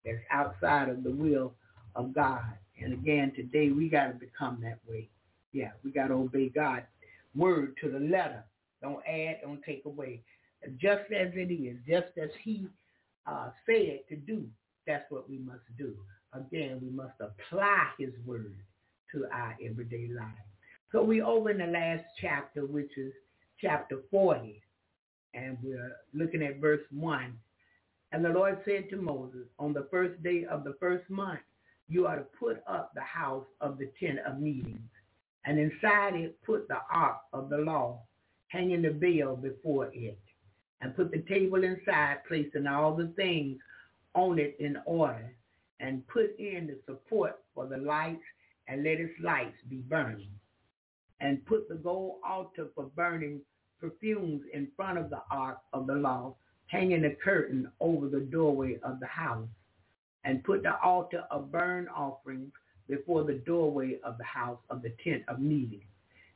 that's outside of the will of God. And again, today we got to become that way. Yeah, we got to obey God's word to the letter. Don't add, don't take away. Just as it is, just as he uh, said to do, that's what we must do. Again, we must apply his word to our everyday life. So we open the last chapter, which is chapter 40, and we're looking at verse 1. And the Lord said to Moses, on the first day of the first month, you are to put up the house of the tent of meetings and inside it put the ark of the law, hanging the veil before it, and put the table inside, placing all the things on it in order, and put in the support for the lights, and let its lights be burning. And put the gold altar for burning perfumes in front of the ark of the law, hanging a curtain over the doorway of the house, and put the altar of burnt offerings before the doorway of the house of the tent of meeting.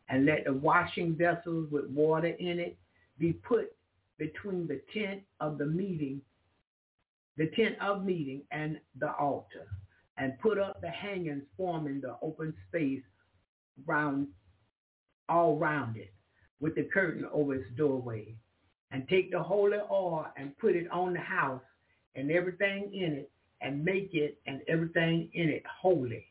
And let the washing vessels with water in it be put between the tent of the meeting, the tent of meeting and the altar. And put up the hangings forming the open space round all round it with the curtain over its doorway. And take the holy oil and put it on the house and everything in it and make it and everything in it holy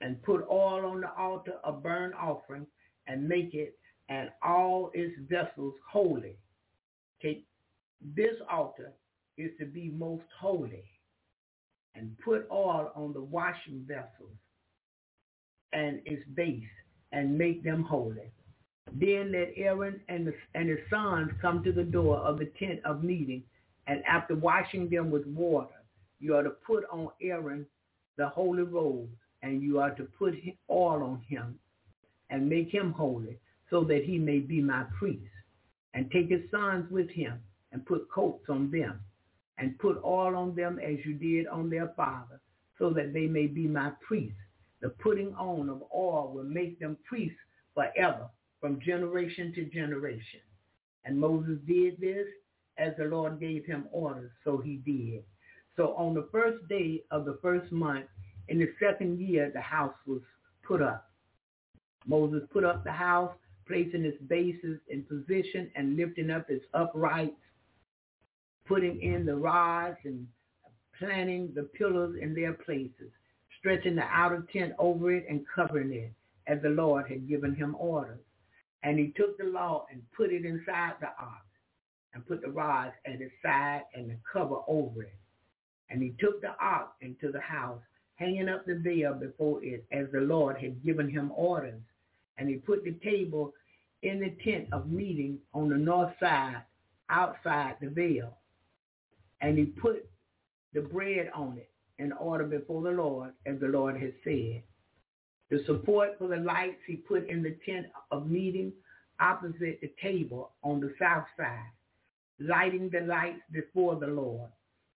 and put oil on the altar of burnt offering and make it and all its vessels holy. Take this altar is to be most holy and put oil on the washing vessels and its base and make them holy. Then let Aaron and, the, and his sons come to the door of the tent of meeting, and after washing them with water, you are to put on Aaron the holy robes and you are to put oil on him and make him holy so that he may be my priest. And take his sons with him and put coats on them and put oil on them as you did on their father so that they may be my priests. The putting on of oil will make them priests forever from generation to generation. And Moses did this as the Lord gave him orders, so he did. So on the first day of the first month, in the second year, the house was put up. Moses put up the house, placing its bases in position and lifting up its uprights, putting in the rods and planting the pillars in their places, stretching the outer tent over it and covering it, as the Lord had given him orders. And he took the law and put it inside the ark, and put the rods at its side and the cover over it. And he took the ark into the house, hanging up the veil before it, as the Lord had given him orders. And he put the table in the tent of meeting on the north side, outside the veil. And he put the bread on it in order before the Lord, as the Lord had said. The support for the lights he put in the tent of meeting opposite the table on the south side, lighting the lights before the Lord,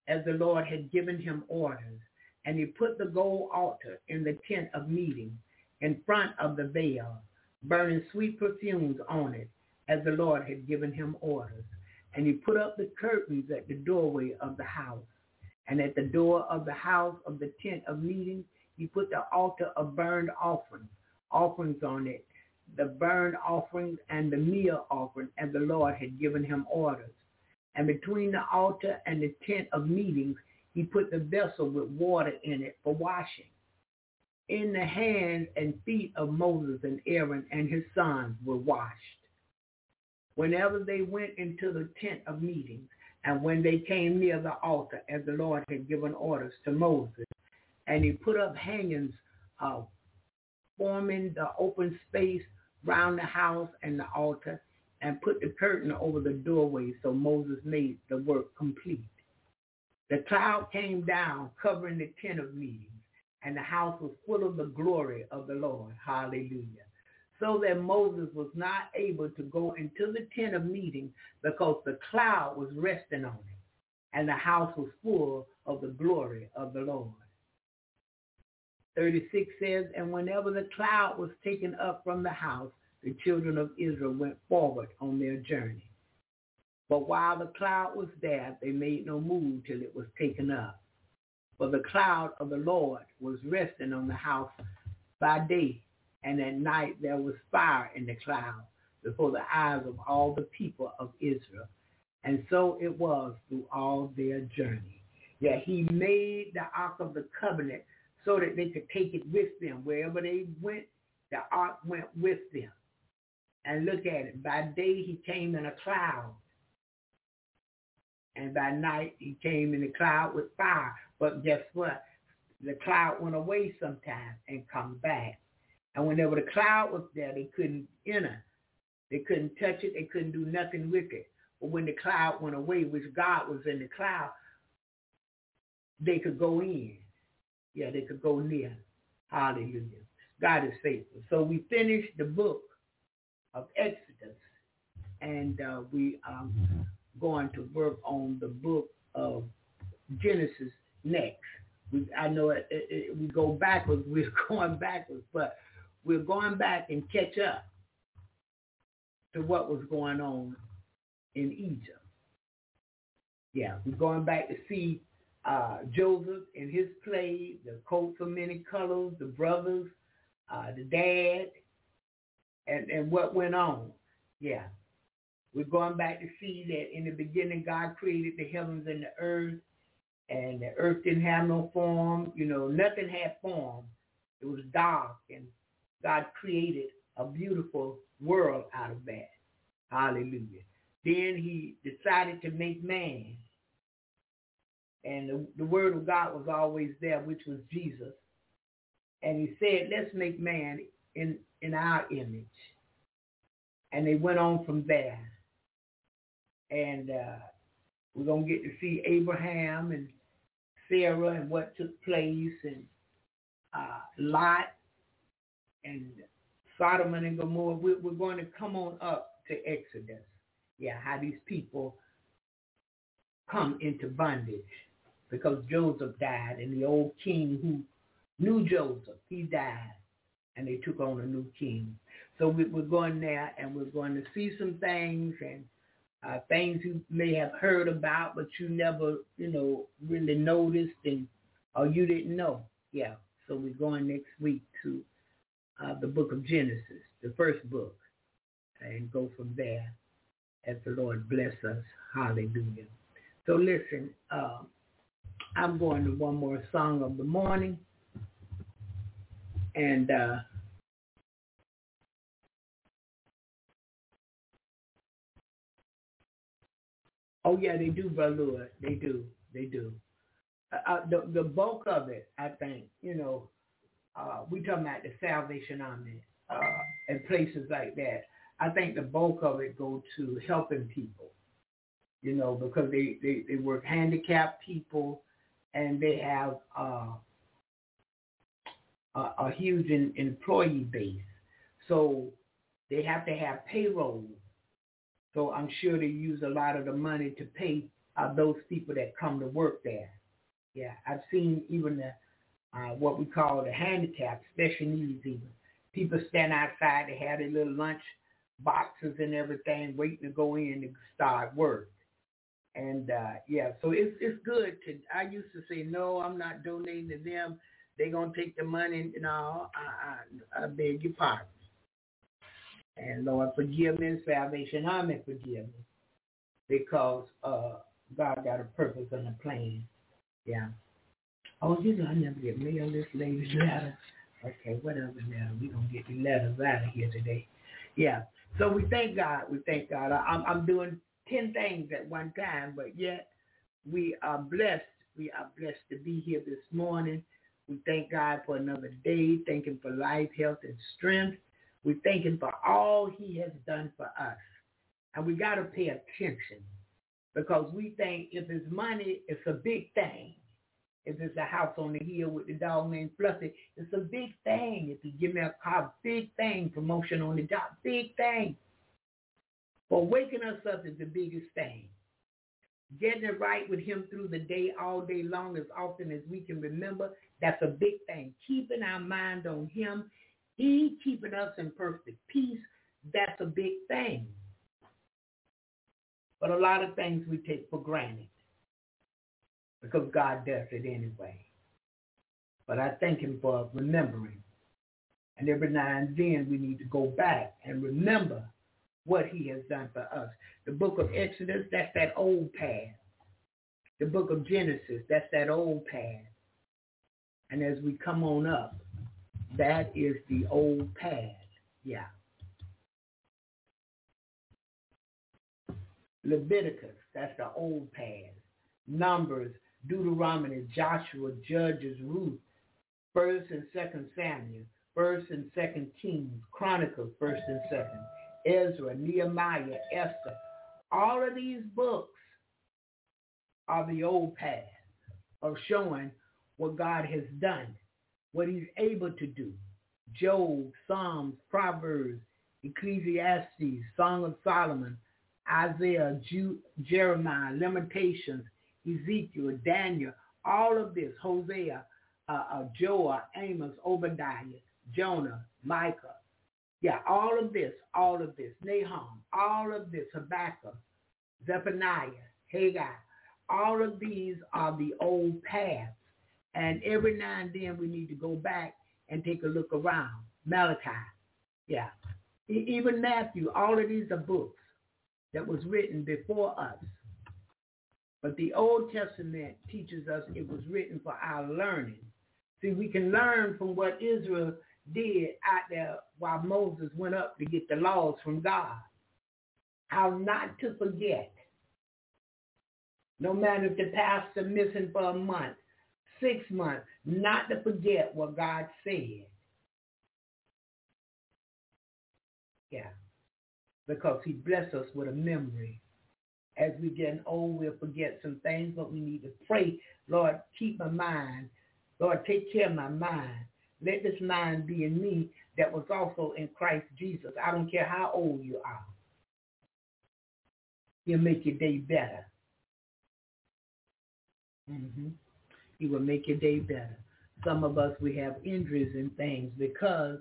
as the Lord had given him orders. And he put the gold altar in the tent of meeting in front of the veil, burning sweet perfumes on it, as the Lord had given him orders. And he put up the curtains at the doorway of the house. And at the door of the house of the tent of meeting, he put the altar of burnt offerings, offerings on it, the burnt offerings and the meal offering, as the Lord had given him orders. And between the altar and the tent of meetings, he put the vessel with water in it for washing. In the hands and feet of Moses and Aaron and his sons were washed. Whenever they went into the tent of meetings, and when they came near the altar, as the Lord had given orders to Moses, and he put up hangings uh, forming the open space round the house and the altar and put the curtain over the doorway so Moses made the work complete. The cloud came down covering the tent of meetings and the house was full of the glory of the Lord. Hallelujah. So that Moses was not able to go into the tent of meeting because the cloud was resting on it and the house was full of the glory of the Lord. 36 says, And whenever the cloud was taken up from the house, the children of Israel went forward on their journey. But while the cloud was there, they made no move till it was taken up. For the cloud of the Lord was resting on the house by day, and at night there was fire in the cloud before the eyes of all the people of Israel. And so it was through all their journey. Yeah, he made the ark of the covenant so that they could take it with them. Wherever they went, the ark went with them. And look at it. By day he came in a cloud. And by night he came in a cloud with fire. But guess what? The cloud went away sometimes and come back. And whenever the cloud was there, they couldn't enter. They couldn't touch it. They couldn't do nothing with it. But when the cloud went away, which God was in the cloud, they could go in yeah, they could go near. Hallelujah. God is faithful. So we finished the book of Exodus, and uh, we are going to work on the book of Genesis next. We, I know it, it, it, we go backwards. We're going backwards, but we're going back and catch up to what was going on in Egypt. Yeah, we're going back to see uh, Joseph in his play, the coats of many colors, the brothers, uh, the dad, and, and what went on. Yeah. We're going back to see that in the beginning God created the heavens and the earth, and the earth didn't have no form. You know, nothing had form. It was dark, and God created a beautiful world out of that. Hallelujah. Then he decided to make man and the, the word of God was always there, which was Jesus. And he said, let's make man in, in our image. And they went on from there. And uh, we're going to get to see Abraham and Sarah and what took place and uh, Lot and Sodom and Gomorrah. We're, we're going to come on up to Exodus. Yeah, how these people come into bondage because Joseph died and the old king who knew Joseph, he died and they took on a new king. So we, are going there and we're going to see some things and uh, things you may have heard about but you never, you know, really noticed and or you didn't know. Yeah. So we're going next week to uh, the book of Genesis, the first book, and go from there as the Lord bless us. Hallelujah. So listen, uh, I'm going to one more song of the morning. And uh, oh yeah, they do, Brother Lord. They do. They do. Uh, uh, the the bulk of it, I think, you know, uh, we talking about the Salvation Army uh, and places like that. I think the bulk of it go to helping people, you know, because they, they, they work handicapped people and they have uh, a, a huge in, employee base. So they have to have payroll. So I'm sure they use a lot of the money to pay uh, those people that come to work there. Yeah, I've seen even the uh, what we call the handicap, special needs even. People stand outside, they have their little lunch boxes and everything, waiting to go in to start work. And uh, yeah, so it's it's good to. I used to say no, I'm not donating to them. They're gonna take the money. No, I, I, I beg your pardon. And Lord, forgive me. Salvation Army, forgive me, because uh, God got a purpose and a plan. Yeah. Oh, you know, I never get mail this lady's letter. Okay, whatever now. We're going to get the letters out of here today. Yeah. So we thank God. We thank God. I'm, I'm doing 10 things at one time, but yet we are blessed. We are blessed to be here this morning. We thank God for another day. Thank him for life, health, and strength. We thank him for all he has done for us. And we got to pay attention because we think if it's money, it's a big thing if it's a house on the hill with the dog named Fluffy, it's a big thing. If you give me a car, big thing. Promotion on the job, big thing. But waking us up is the biggest thing. Getting it right with him through the day, all day long, as often as we can remember, that's a big thing. Keeping our mind on him, he keeping us in perfect peace, that's a big thing. But a lot of things we take for granted because God does it anyway. But I thank him for remembering. And every now and then we need to go back and remember what he has done for us. The book of Exodus, that's that old path. The book of Genesis, that's that old path. And as we come on up, that is the old path. Yeah. Leviticus, that's the old path. Numbers, Deuteronomy, Joshua, Judges, Ruth, First and Second Samuel, First and Second Kings, Chronicles, First and Second, Ezra, Nehemiah, Esther. All of these books are the old path of showing what God has done, what he's able to do. Job, Psalms, Proverbs, Ecclesiastes, Song of Solomon, Isaiah, Jude, Jeremiah, Lamentations, Ezekiel, Daniel, all of this, Hosea, uh, uh, Joel, Amos, Obadiah, Jonah, Micah. Yeah, all of this, all of this, Nahum, all of this, Habakkuk, Zephaniah, Haggai, all of these are the old paths. And every now and then we need to go back and take a look around. Malachi, yeah. Even Matthew, all of these are books that was written before us. But the Old Testament teaches us it was written for our learning. See, we can learn from what Israel did out there while Moses went up to get the laws from God. How not to forget. No matter if the pastor missing for a month, six months, not to forget what God said. Yeah. Because he blessed us with a memory as we get old, we'll forget some things, but we need to pray. Lord, keep my mind. Lord, take care of my mind. Let this mind be in me that was also in Christ Jesus. I don't care how old you are. He'll make your day better. Mm-hmm. Will make your day better. Some of us, we have injuries and things because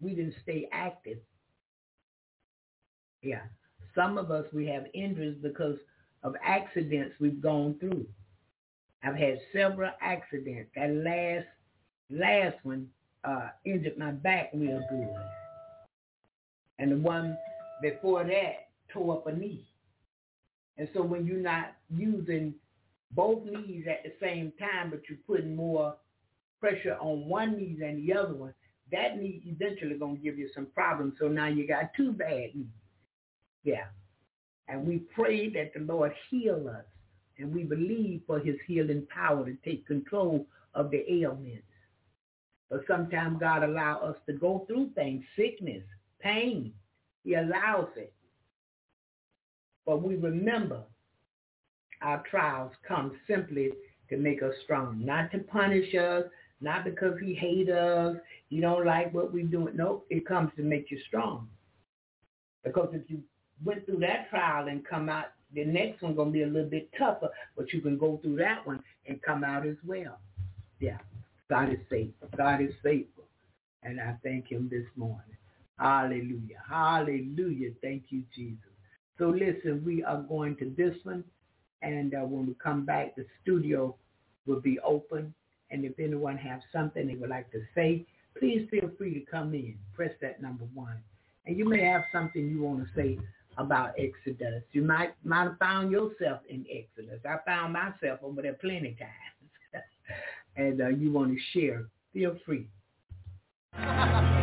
we didn't stay active. Yeah. Some of us, we have injuries because of accidents we've gone through. I've had several accidents. That last, last one uh, injured my back real good. And the one before that tore up a knee. And so when you're not using both knees at the same time, but you're putting more pressure on one knee than the other one, that knee eventually going to give you some problems. So now you got two bad knees. Yeah. And we pray that the Lord heal us. And we believe for his healing power to take control of the ailments. But sometimes God allow us to go through things, sickness, pain. He allows it. But we remember our trials come simply to make us strong, not to punish us, not because he hates us, he don't like what we're doing. No, it comes to make you strong. Because if you went through that trial and come out, the next one's going to be a little bit tougher, but you can go through that one and come out as well. Yeah, God is faithful. God is faithful. And I thank him this morning. Hallelujah. Hallelujah. Thank you, Jesus. So listen, we are going to this one. And uh, when we come back, the studio will be open. And if anyone has something they would like to say, please feel free to come in. Press that number one. And you may have something you want to say about Exodus. You might might have found yourself in Exodus. I found myself over there plenty times. and uh, you want to share, feel free.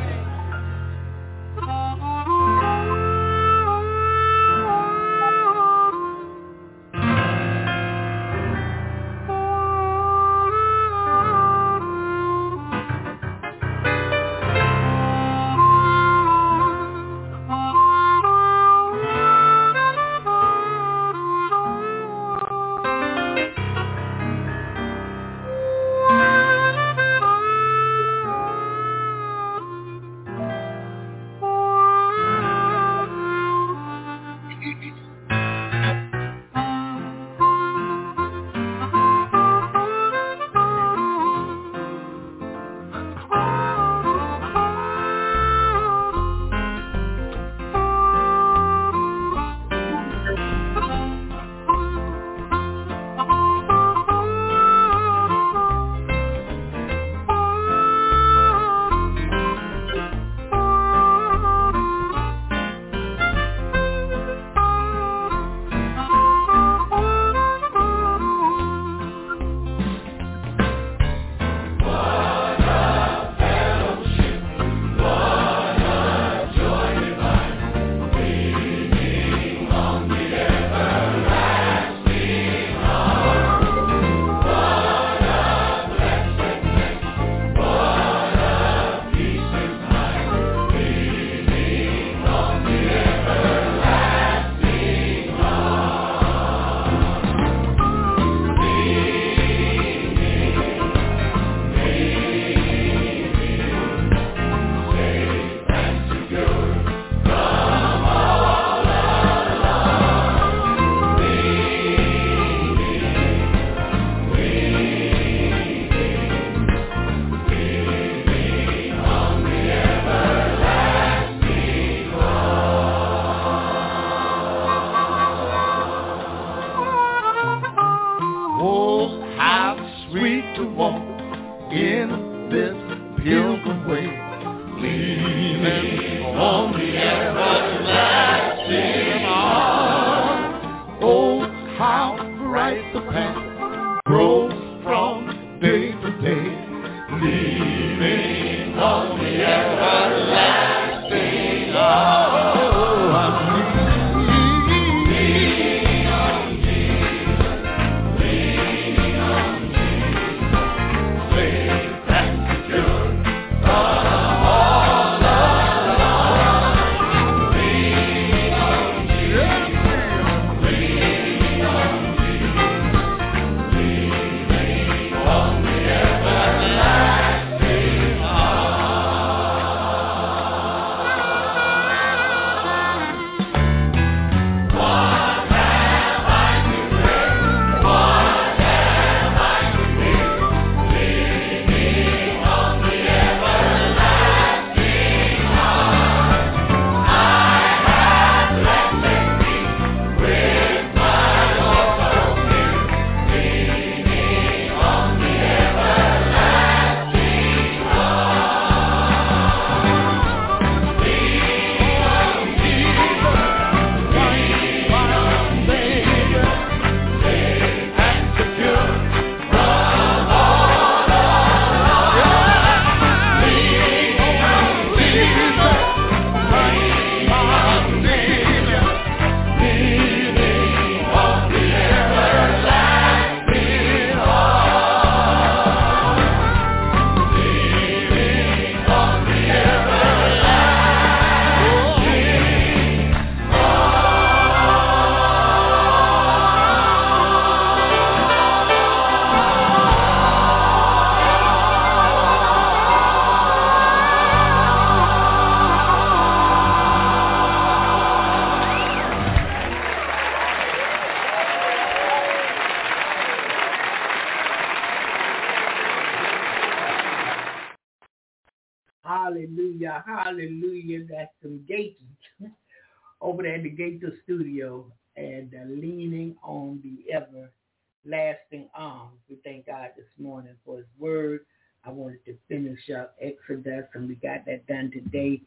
Studio and uh, leaning on the everlasting arms. We thank God this morning for his word. I wanted to finish up Exodus, and we got that done today,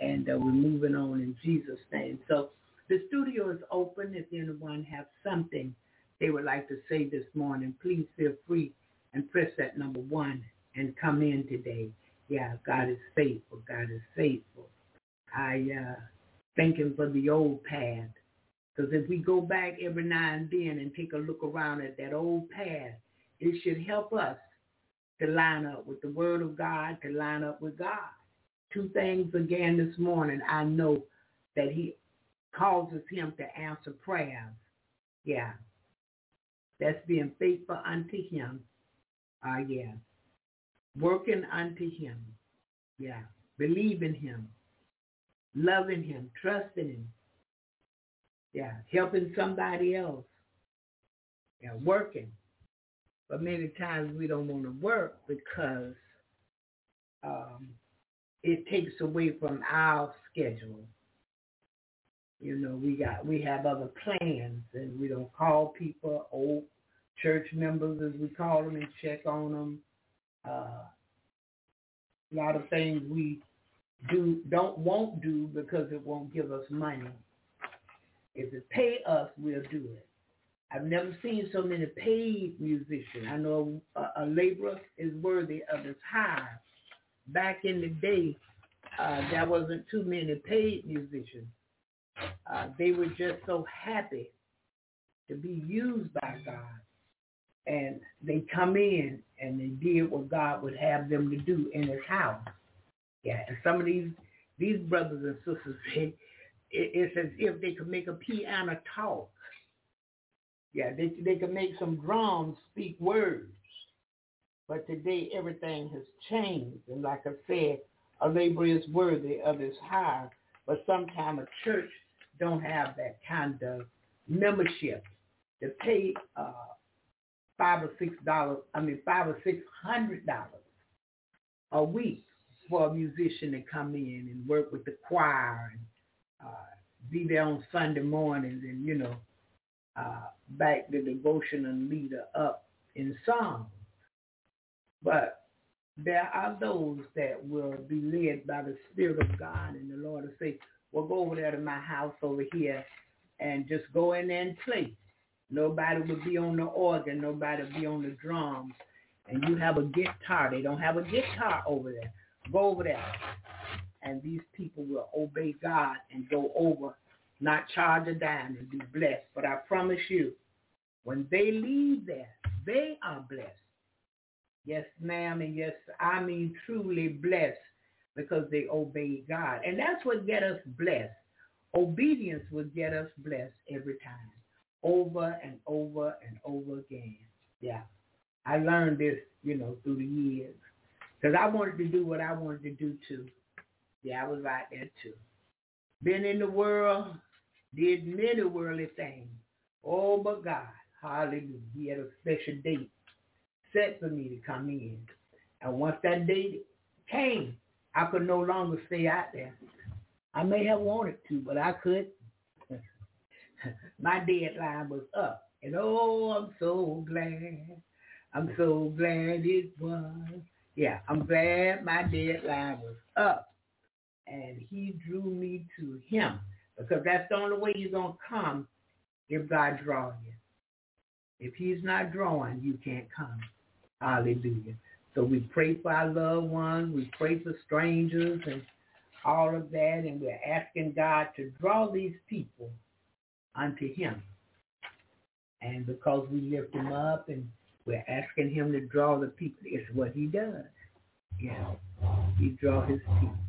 and uh, we're moving on in Jesus' name. So the studio is open. If anyone has something they would like to say this morning, please feel free and press that number one and come in today. Yeah, God is faithful. God is faithful. I uh, thank him for the old path. Because if we go back every now and then and take a look around at that old path, it should help us to line up with the word of God, to line up with God. Two things again this morning. I know that he causes him to answer prayers. Yeah. That's being faithful unto him. Ah, uh, yeah. Working unto him. Yeah. Believing him. Loving him. Trusting him. Yeah. Helping somebody else. Yeah. Working. But many times we don't want to work because um, it takes away from our schedule. You know, we got we have other plans, and we don't call people old church members as we call them and check on them. Uh, a lot of things we do don't won't do because it won't give us money. If it pay us, we'll do it. I've never seen so many paid musicians. I know a, a laborer is worthy of his hire. Back in the day, uh, there wasn't too many paid musicians. Uh, they were just so happy to be used by God. And they come in and they did what God would have them to do in his house. Yeah, and some of these these brothers and sisters, it, it's as if they could make a piano talk. Yeah, they they can make some drums speak words. But today everything has changed. And like I said, a laborer is worthy of his hire. But sometimes a church don't have that kind of membership to pay uh, five or six dollars, I mean five or six hundred dollars a week for a musician to come in and work with the choir and uh, be there on Sunday mornings and, you know, uh, back the devotional leader up in song. But there are those that will be led by the Spirit of God and the Lord will say, well, go over there to my house over here and just go in there and play. Nobody will be on the organ. Nobody will be on the drums. And you have a guitar. They don't have a guitar over there. Go over there. And these people will obey God and go over not charge a dime and be blessed. But I promise you, when they leave there, they are blessed. Yes, ma'am, and yes, I mean truly blessed because they obey God. And that's what get us blessed. Obedience will get us blessed every time, over and over and over again. Yeah. I learned this, you know, through the years. Because I wanted to do what I wanted to do too. Yeah, I was right there too. Been in the world, did many worldly things. Oh, but God, hallelujah, he had a special date set for me to come in. And once that date came, I could no longer stay out there. I may have wanted to, but I could. My deadline was up. And oh, I'm so glad. I'm so glad it was. Yeah, I'm glad my deadline was up. And he drew me to him. Because that's the only way you're going to come if God draws you. If he's not drawing, you can't come. Hallelujah. So we pray for our loved ones. We pray for strangers and all of that. And we're asking God to draw these people unto him. And because we lift him up and we're asking him to draw the people, it's what he does. Yeah. He draws his people.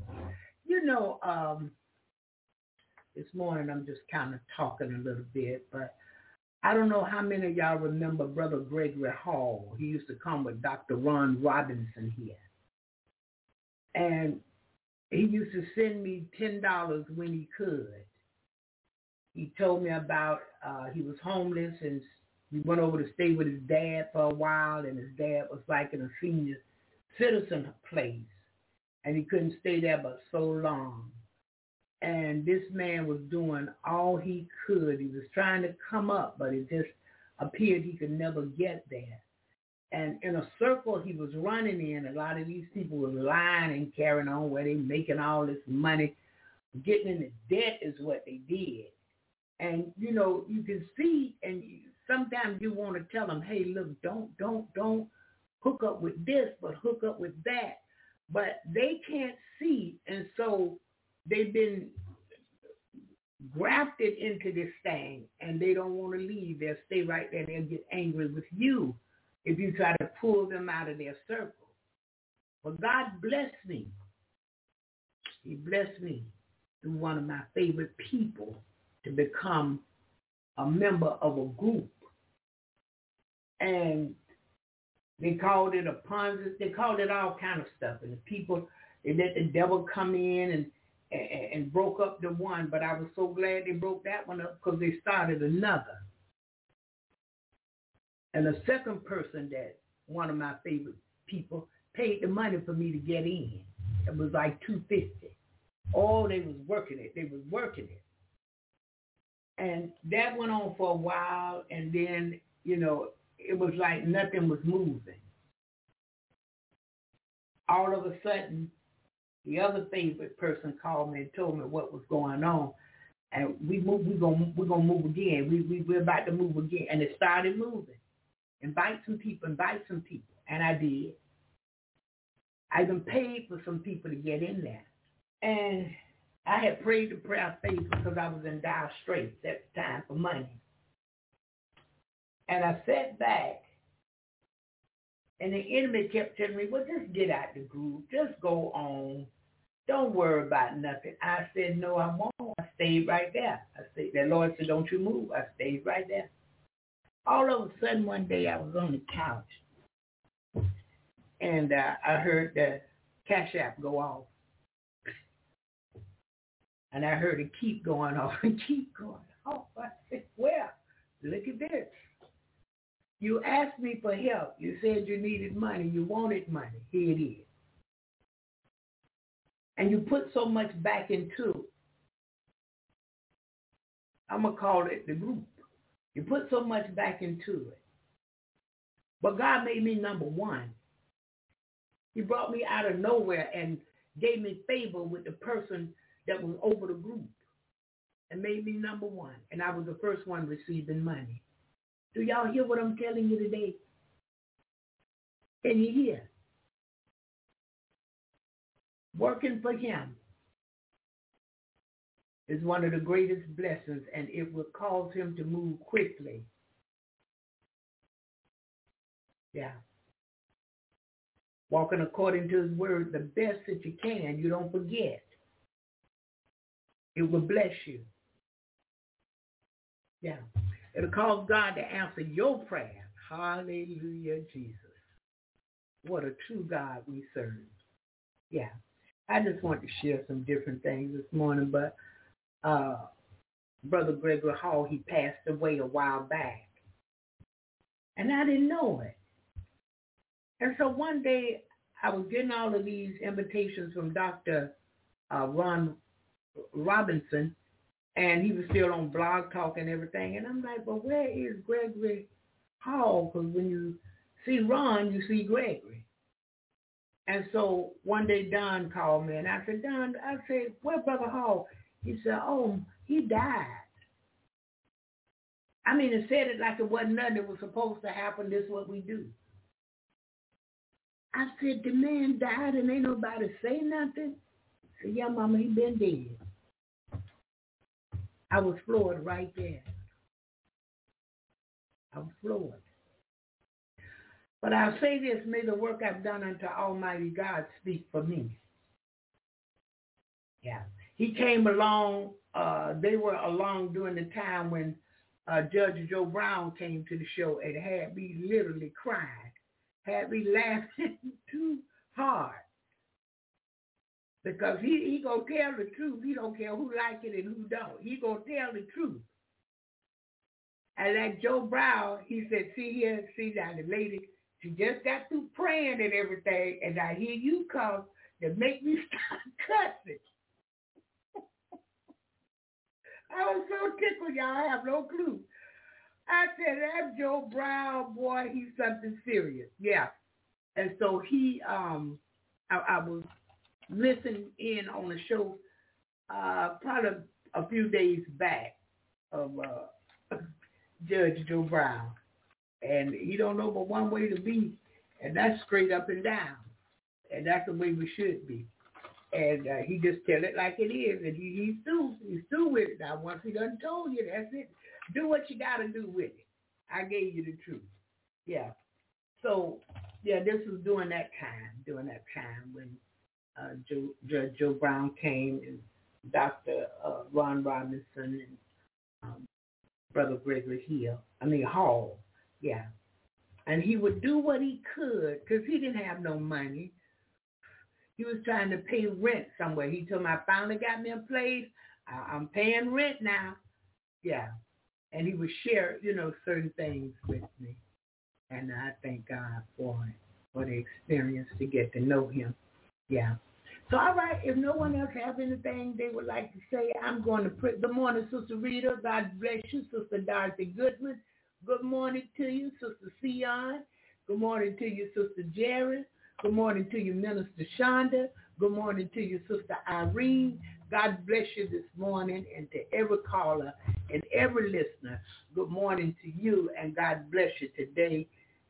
You know, um, this morning I'm just kind of talking a little bit, but I don't know how many of y'all remember Brother Gregory Hall. He used to come with Dr. Ron Robinson here. And he used to send me $10 when he could. He told me about, uh, he was homeless and he went over to stay with his dad for a while and his dad was like in a senior citizen place. And he couldn't stay there but so long. And this man was doing all he could. He was trying to come up, but it just appeared he could never get there. And in a circle he was running in, a lot of these people were lying and carrying on where they making all this money. Getting into debt is what they did. And, you know, you can see, and sometimes you want to tell them, hey, look, don't, don't, don't hook up with this, but hook up with that. But they can't see, and so they've been grafted into this thing, and they don't want to leave. They'll stay right there. They'll get angry with you if you try to pull them out of their circle. But God blessed me. He blessed me through one of my favorite people to become a member of a group. And they called it a Ponzi. They called it all kind of stuff. And the people, they let the devil come in and, and, and broke up the one. But I was so glad they broke that one up because they started another. And the second person that one of my favorite people paid the money for me to get in. It was like two fifty. Oh, they was working it. They was working it. And that went on for a while and then, you know, it was like nothing was moving. All of a sudden, the other favorite person called me and told me what was going on. And we move, we're gonna we're gonna move again. We we we're about to move again. And it started moving. Invite some people, invite some people. And I did. I even paid for some people to get in there. And I had prayed the prayer of faith because I was in dire straits at the time for money. And I sat back, and the enemy kept telling me, well, just get out the group. Just go on. Don't worry about nothing. I said, no, I won't. I stayed right there. I said, the Lord said, don't you move. I stayed right there. All of a sudden, one day, I was on the couch, and uh, I heard the Cash App go off. And I heard it keep going off and keep going off. I said, well, look at this. You asked me for help. You said you needed money. You wanted money. Here it is. And you put so much back into. I'm going to call it the group. You put so much back into it. But God made me number one. He brought me out of nowhere and gave me favor with the person that was over the group and made me number one. And I was the first one receiving money. Do y'all hear what I'm telling you today? Can you hear? Working for him is one of the greatest blessings and it will cause him to move quickly. Yeah. Walking according to his word the best that you can. You don't forget. It will bless you. Yeah. It'll cause God to answer your prayer. Hallelujah, Jesus. What a true God we serve. Yeah. I just want to share some different things this morning, but uh, Brother Gregory Hall, he passed away a while back. And I didn't know it. And so one day I was getting all of these invitations from Dr. Uh, Ron Robinson, and he was still on Blog Talk and everything. And I'm like, but where is Gregory Hall? Because when you see Ron, you see Gregory. And so one day Don called me, and I said, Don, I said, where Brother Hall? He said, oh, he died. I mean, it said it like it wasn't nothing that was supposed to happen. This is what we do. I said, the man died and ain't nobody say nothing. I said, yeah, mama, he been dead. I was floored right there. I was floored. But I'll say this, may the work I've done unto Almighty God speak for me. Yeah. He came along, uh, they were along during the time when uh, Judge Joe Brown came to the show and had me literally crying, had me laughing too hard because he he gonna tell the truth. He don't care who like it and who don't. He gonna tell the truth. And like Joe Brown, he said, see here, see now the lady, she just got through praying and everything, and I hear you come that make me start cussing. I was so tickled, y'all. I have no clue. I said, that Joe Brown, boy, he's something serious. Yeah. And so he, um, I, I was listening in on a show uh, probably a few days back of uh, Judge Joe Brown. And he don't know but one way to be, and that's straight up and down. And that's the way we should be. And uh, he just tell it like it is, and he, he's through. He's through with it. Now, once he done told you, that's it. Do what you got to do with it. I gave you the truth. Yeah. So, yeah, this was during that time, during that time when uh, Joe, Judge Joe Brown came and Dr. Uh, Ron Robinson and um, Brother Gregory Hill, I mean Hall, yeah. And he would do what he could because he didn't have no money. He was trying to pay rent somewhere. He told me, I finally got me a place. I, I'm paying rent now. Yeah and he would share, you know, certain things with me. And I thank God for it, for the experience to get to know him. Yeah. So, all right, if no one else has anything they would like to say, I'm going to pray. Good morning, Sister Rita. God bless you, Sister Dorothy Goodman. Good morning to you, Sister Sion. Good morning to you, Sister Jerry. Good morning to you, Minister Shonda. Good morning to you, Sister Irene. God bless you this morning and to every caller and every listener. Good morning to you and God bless you today.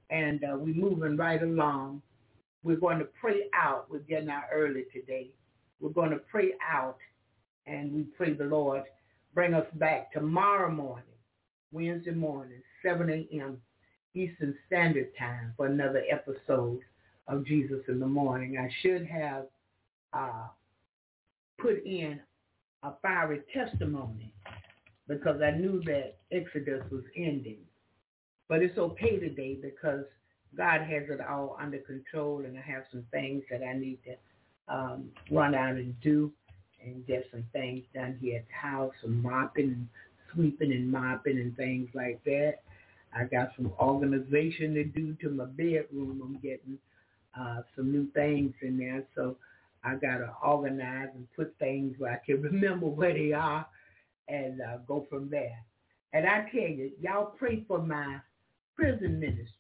And uh, we're moving right along. We're going to pray out. We're getting out early today. We're going to pray out and we pray the Lord bring us back tomorrow morning, Wednesday morning, 7 a.m. Eastern Standard Time for another episode of Jesus in the Morning. I should have uh, put in a fiery testimony because I knew that Exodus was ending. But it's okay today because God has it all under control and I have some things that I need to um, run out and do and get some things done here at the house, some mopping and sweeping and mopping and things like that. I got some organization to do to my bedroom. I'm getting uh, some new things in there. So I got to organize and put things where I can remember where they are and uh, go from there. And I tell you, y'all pray for my prison ministry,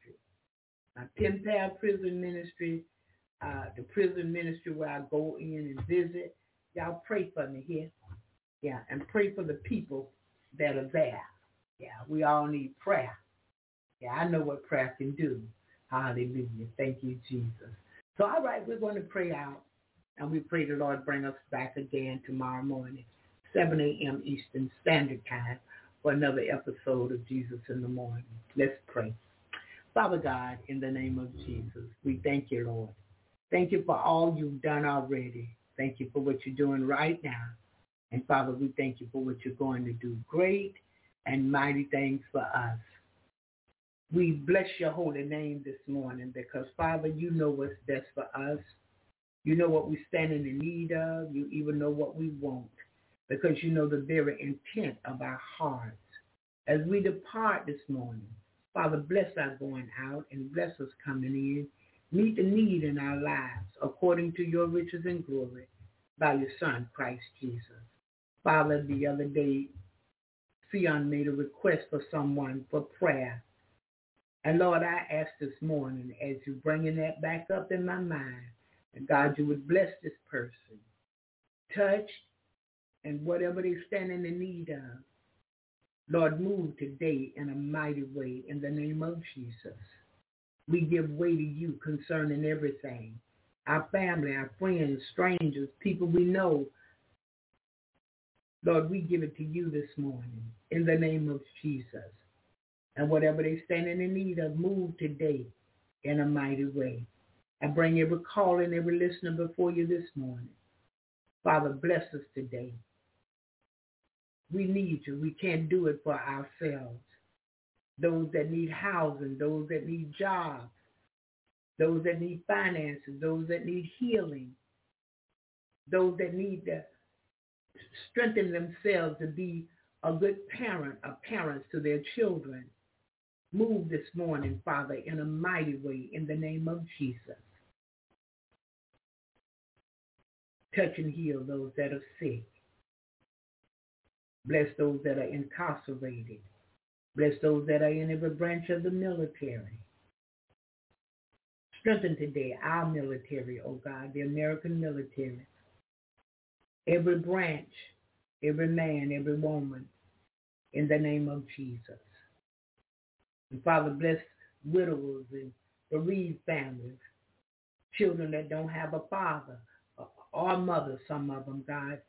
my pen pal prison ministry, uh, the prison ministry where I go in and visit. Y'all pray for me here. Yeah, and pray for the people that are there. Yeah, we all need prayer. Yeah, I know what prayer can do. Hallelujah. Thank you, Jesus. So, all right, we're going to pray out. And we pray the Lord bring us back again tomorrow morning, 7 a.m. Eastern Standard Time for another episode of Jesus in the Morning. Let's pray. Father God, in the name of Jesus, we thank you, Lord. Thank you for all you've done already. Thank you for what you're doing right now. And Father, we thank you for what you're going to do. Great and mighty things for us. We bless your holy name this morning because, Father, you know what's best for us. You know what we stand in need of. You even know what we want because you know the very intent of our hearts. As we depart this morning, Father, bless our going out and bless us coming in. Meet the need in our lives according to your riches and glory by your Son, Christ Jesus. Father, the other day, Sion made a request for someone for prayer. And Lord, I ask this morning, as you're bringing that back up in my mind, and God, you would bless this person. Touch and whatever they stand in the need of. Lord, move today in a mighty way in the name of Jesus. We give way to you concerning everything. Our family, our friends, strangers, people we know. Lord, we give it to you this morning in the name of Jesus. And whatever they stand in need of, move today in a mighty way. I bring every call and every listener before you this morning. Father, bless us today. We need you. We can't do it for ourselves. Those that need housing, those that need jobs, those that need finances, those that need healing, those that need to strengthen themselves to be a good parent, a parents to their children. Move this morning, Father, in a mighty way in the name of Jesus. Touch and heal those that are sick. Bless those that are incarcerated. Bless those that are in every branch of the military. Strengthen today our military, oh God, the American military. Every branch, every man, every woman, in the name of Jesus. And Father, bless widows and bereaved families, children that don't have a father or mother, some of them, God.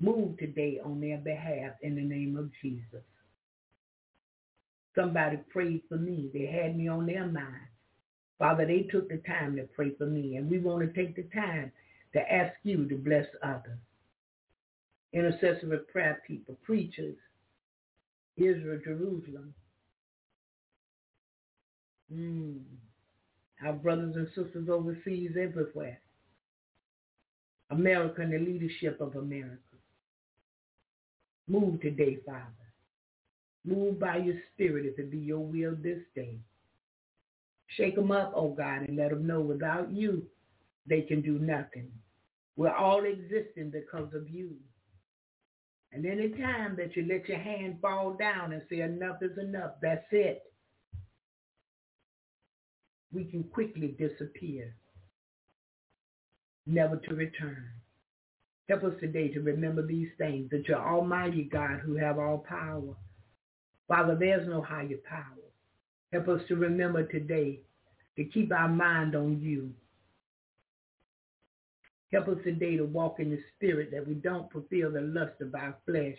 Move today on their behalf in the name of Jesus. Somebody prayed for me. They had me on their mind. Father, they took the time to pray for me, and we want to take the time to ask you to bless others. Intercessory prayer people, preachers, Israel, Jerusalem. Mm. Our brothers and sisters overseas everywhere. America and the leadership of America. Move today, Father. Move by your spirit if it be your will this day. Shake them up, oh God, and let them know without you, they can do nothing. We're all existing because of you. And any time that you let your hand fall down and say enough is enough, that's it. We can quickly disappear, never to return. Help us today to remember these things, that you're Almighty God who have all power. Father, there's no higher power. Help us to remember today to keep our mind on you. Help us today to walk in the spirit that we don't fulfill the lust of our flesh.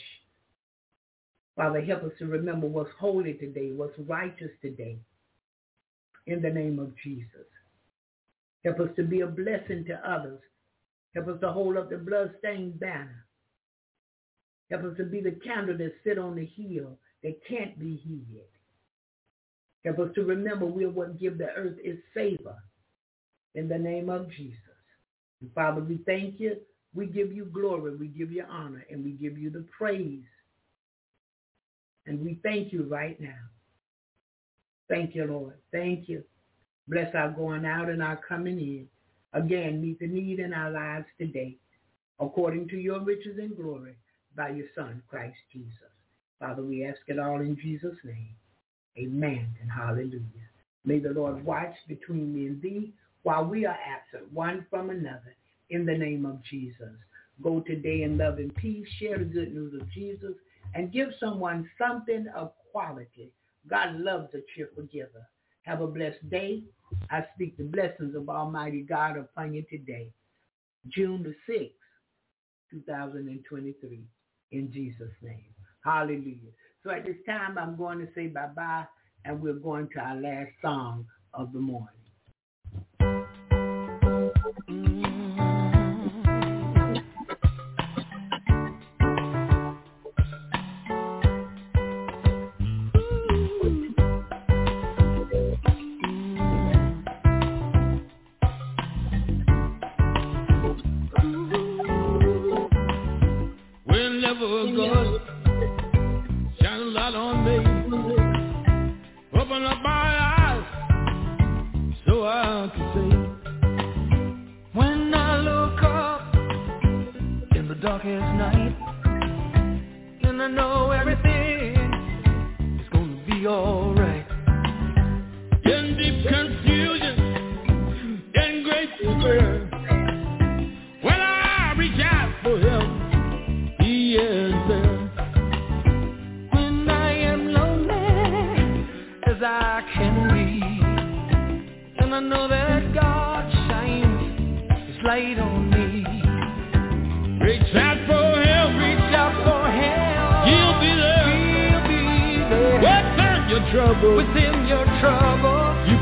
Father, help us to remember what's holy today, what's righteous today. In the name of Jesus. Help us to be a blessing to others Help us to hold up the bloodstained banner. Help us to be the candle that sit on the hill that can't be hid. Help us to remember we're what give the earth its favor in the name of Jesus. And Father, we thank you. We give you glory. We give you honor. And we give you the praise. And we thank you right now. Thank you, Lord. Thank you. Bless our going out and our coming in. Again, meet the need in our lives today, according to your riches and glory, by your Son, Christ Jesus. Father, we ask it all in Jesus' name. Amen and hallelujah. May the Lord watch between me and thee while we are absent one from another in the name of Jesus. Go today in love and peace, share the good news of Jesus, and give someone something of quality. God loves a cheerful giver. Have a blessed day I speak the blessings of Almighty God upon you today, June the 6th, 2023, in Jesus' name. Hallelujah. So at this time, I'm going to say bye-bye, and we're going to our last song of the morning.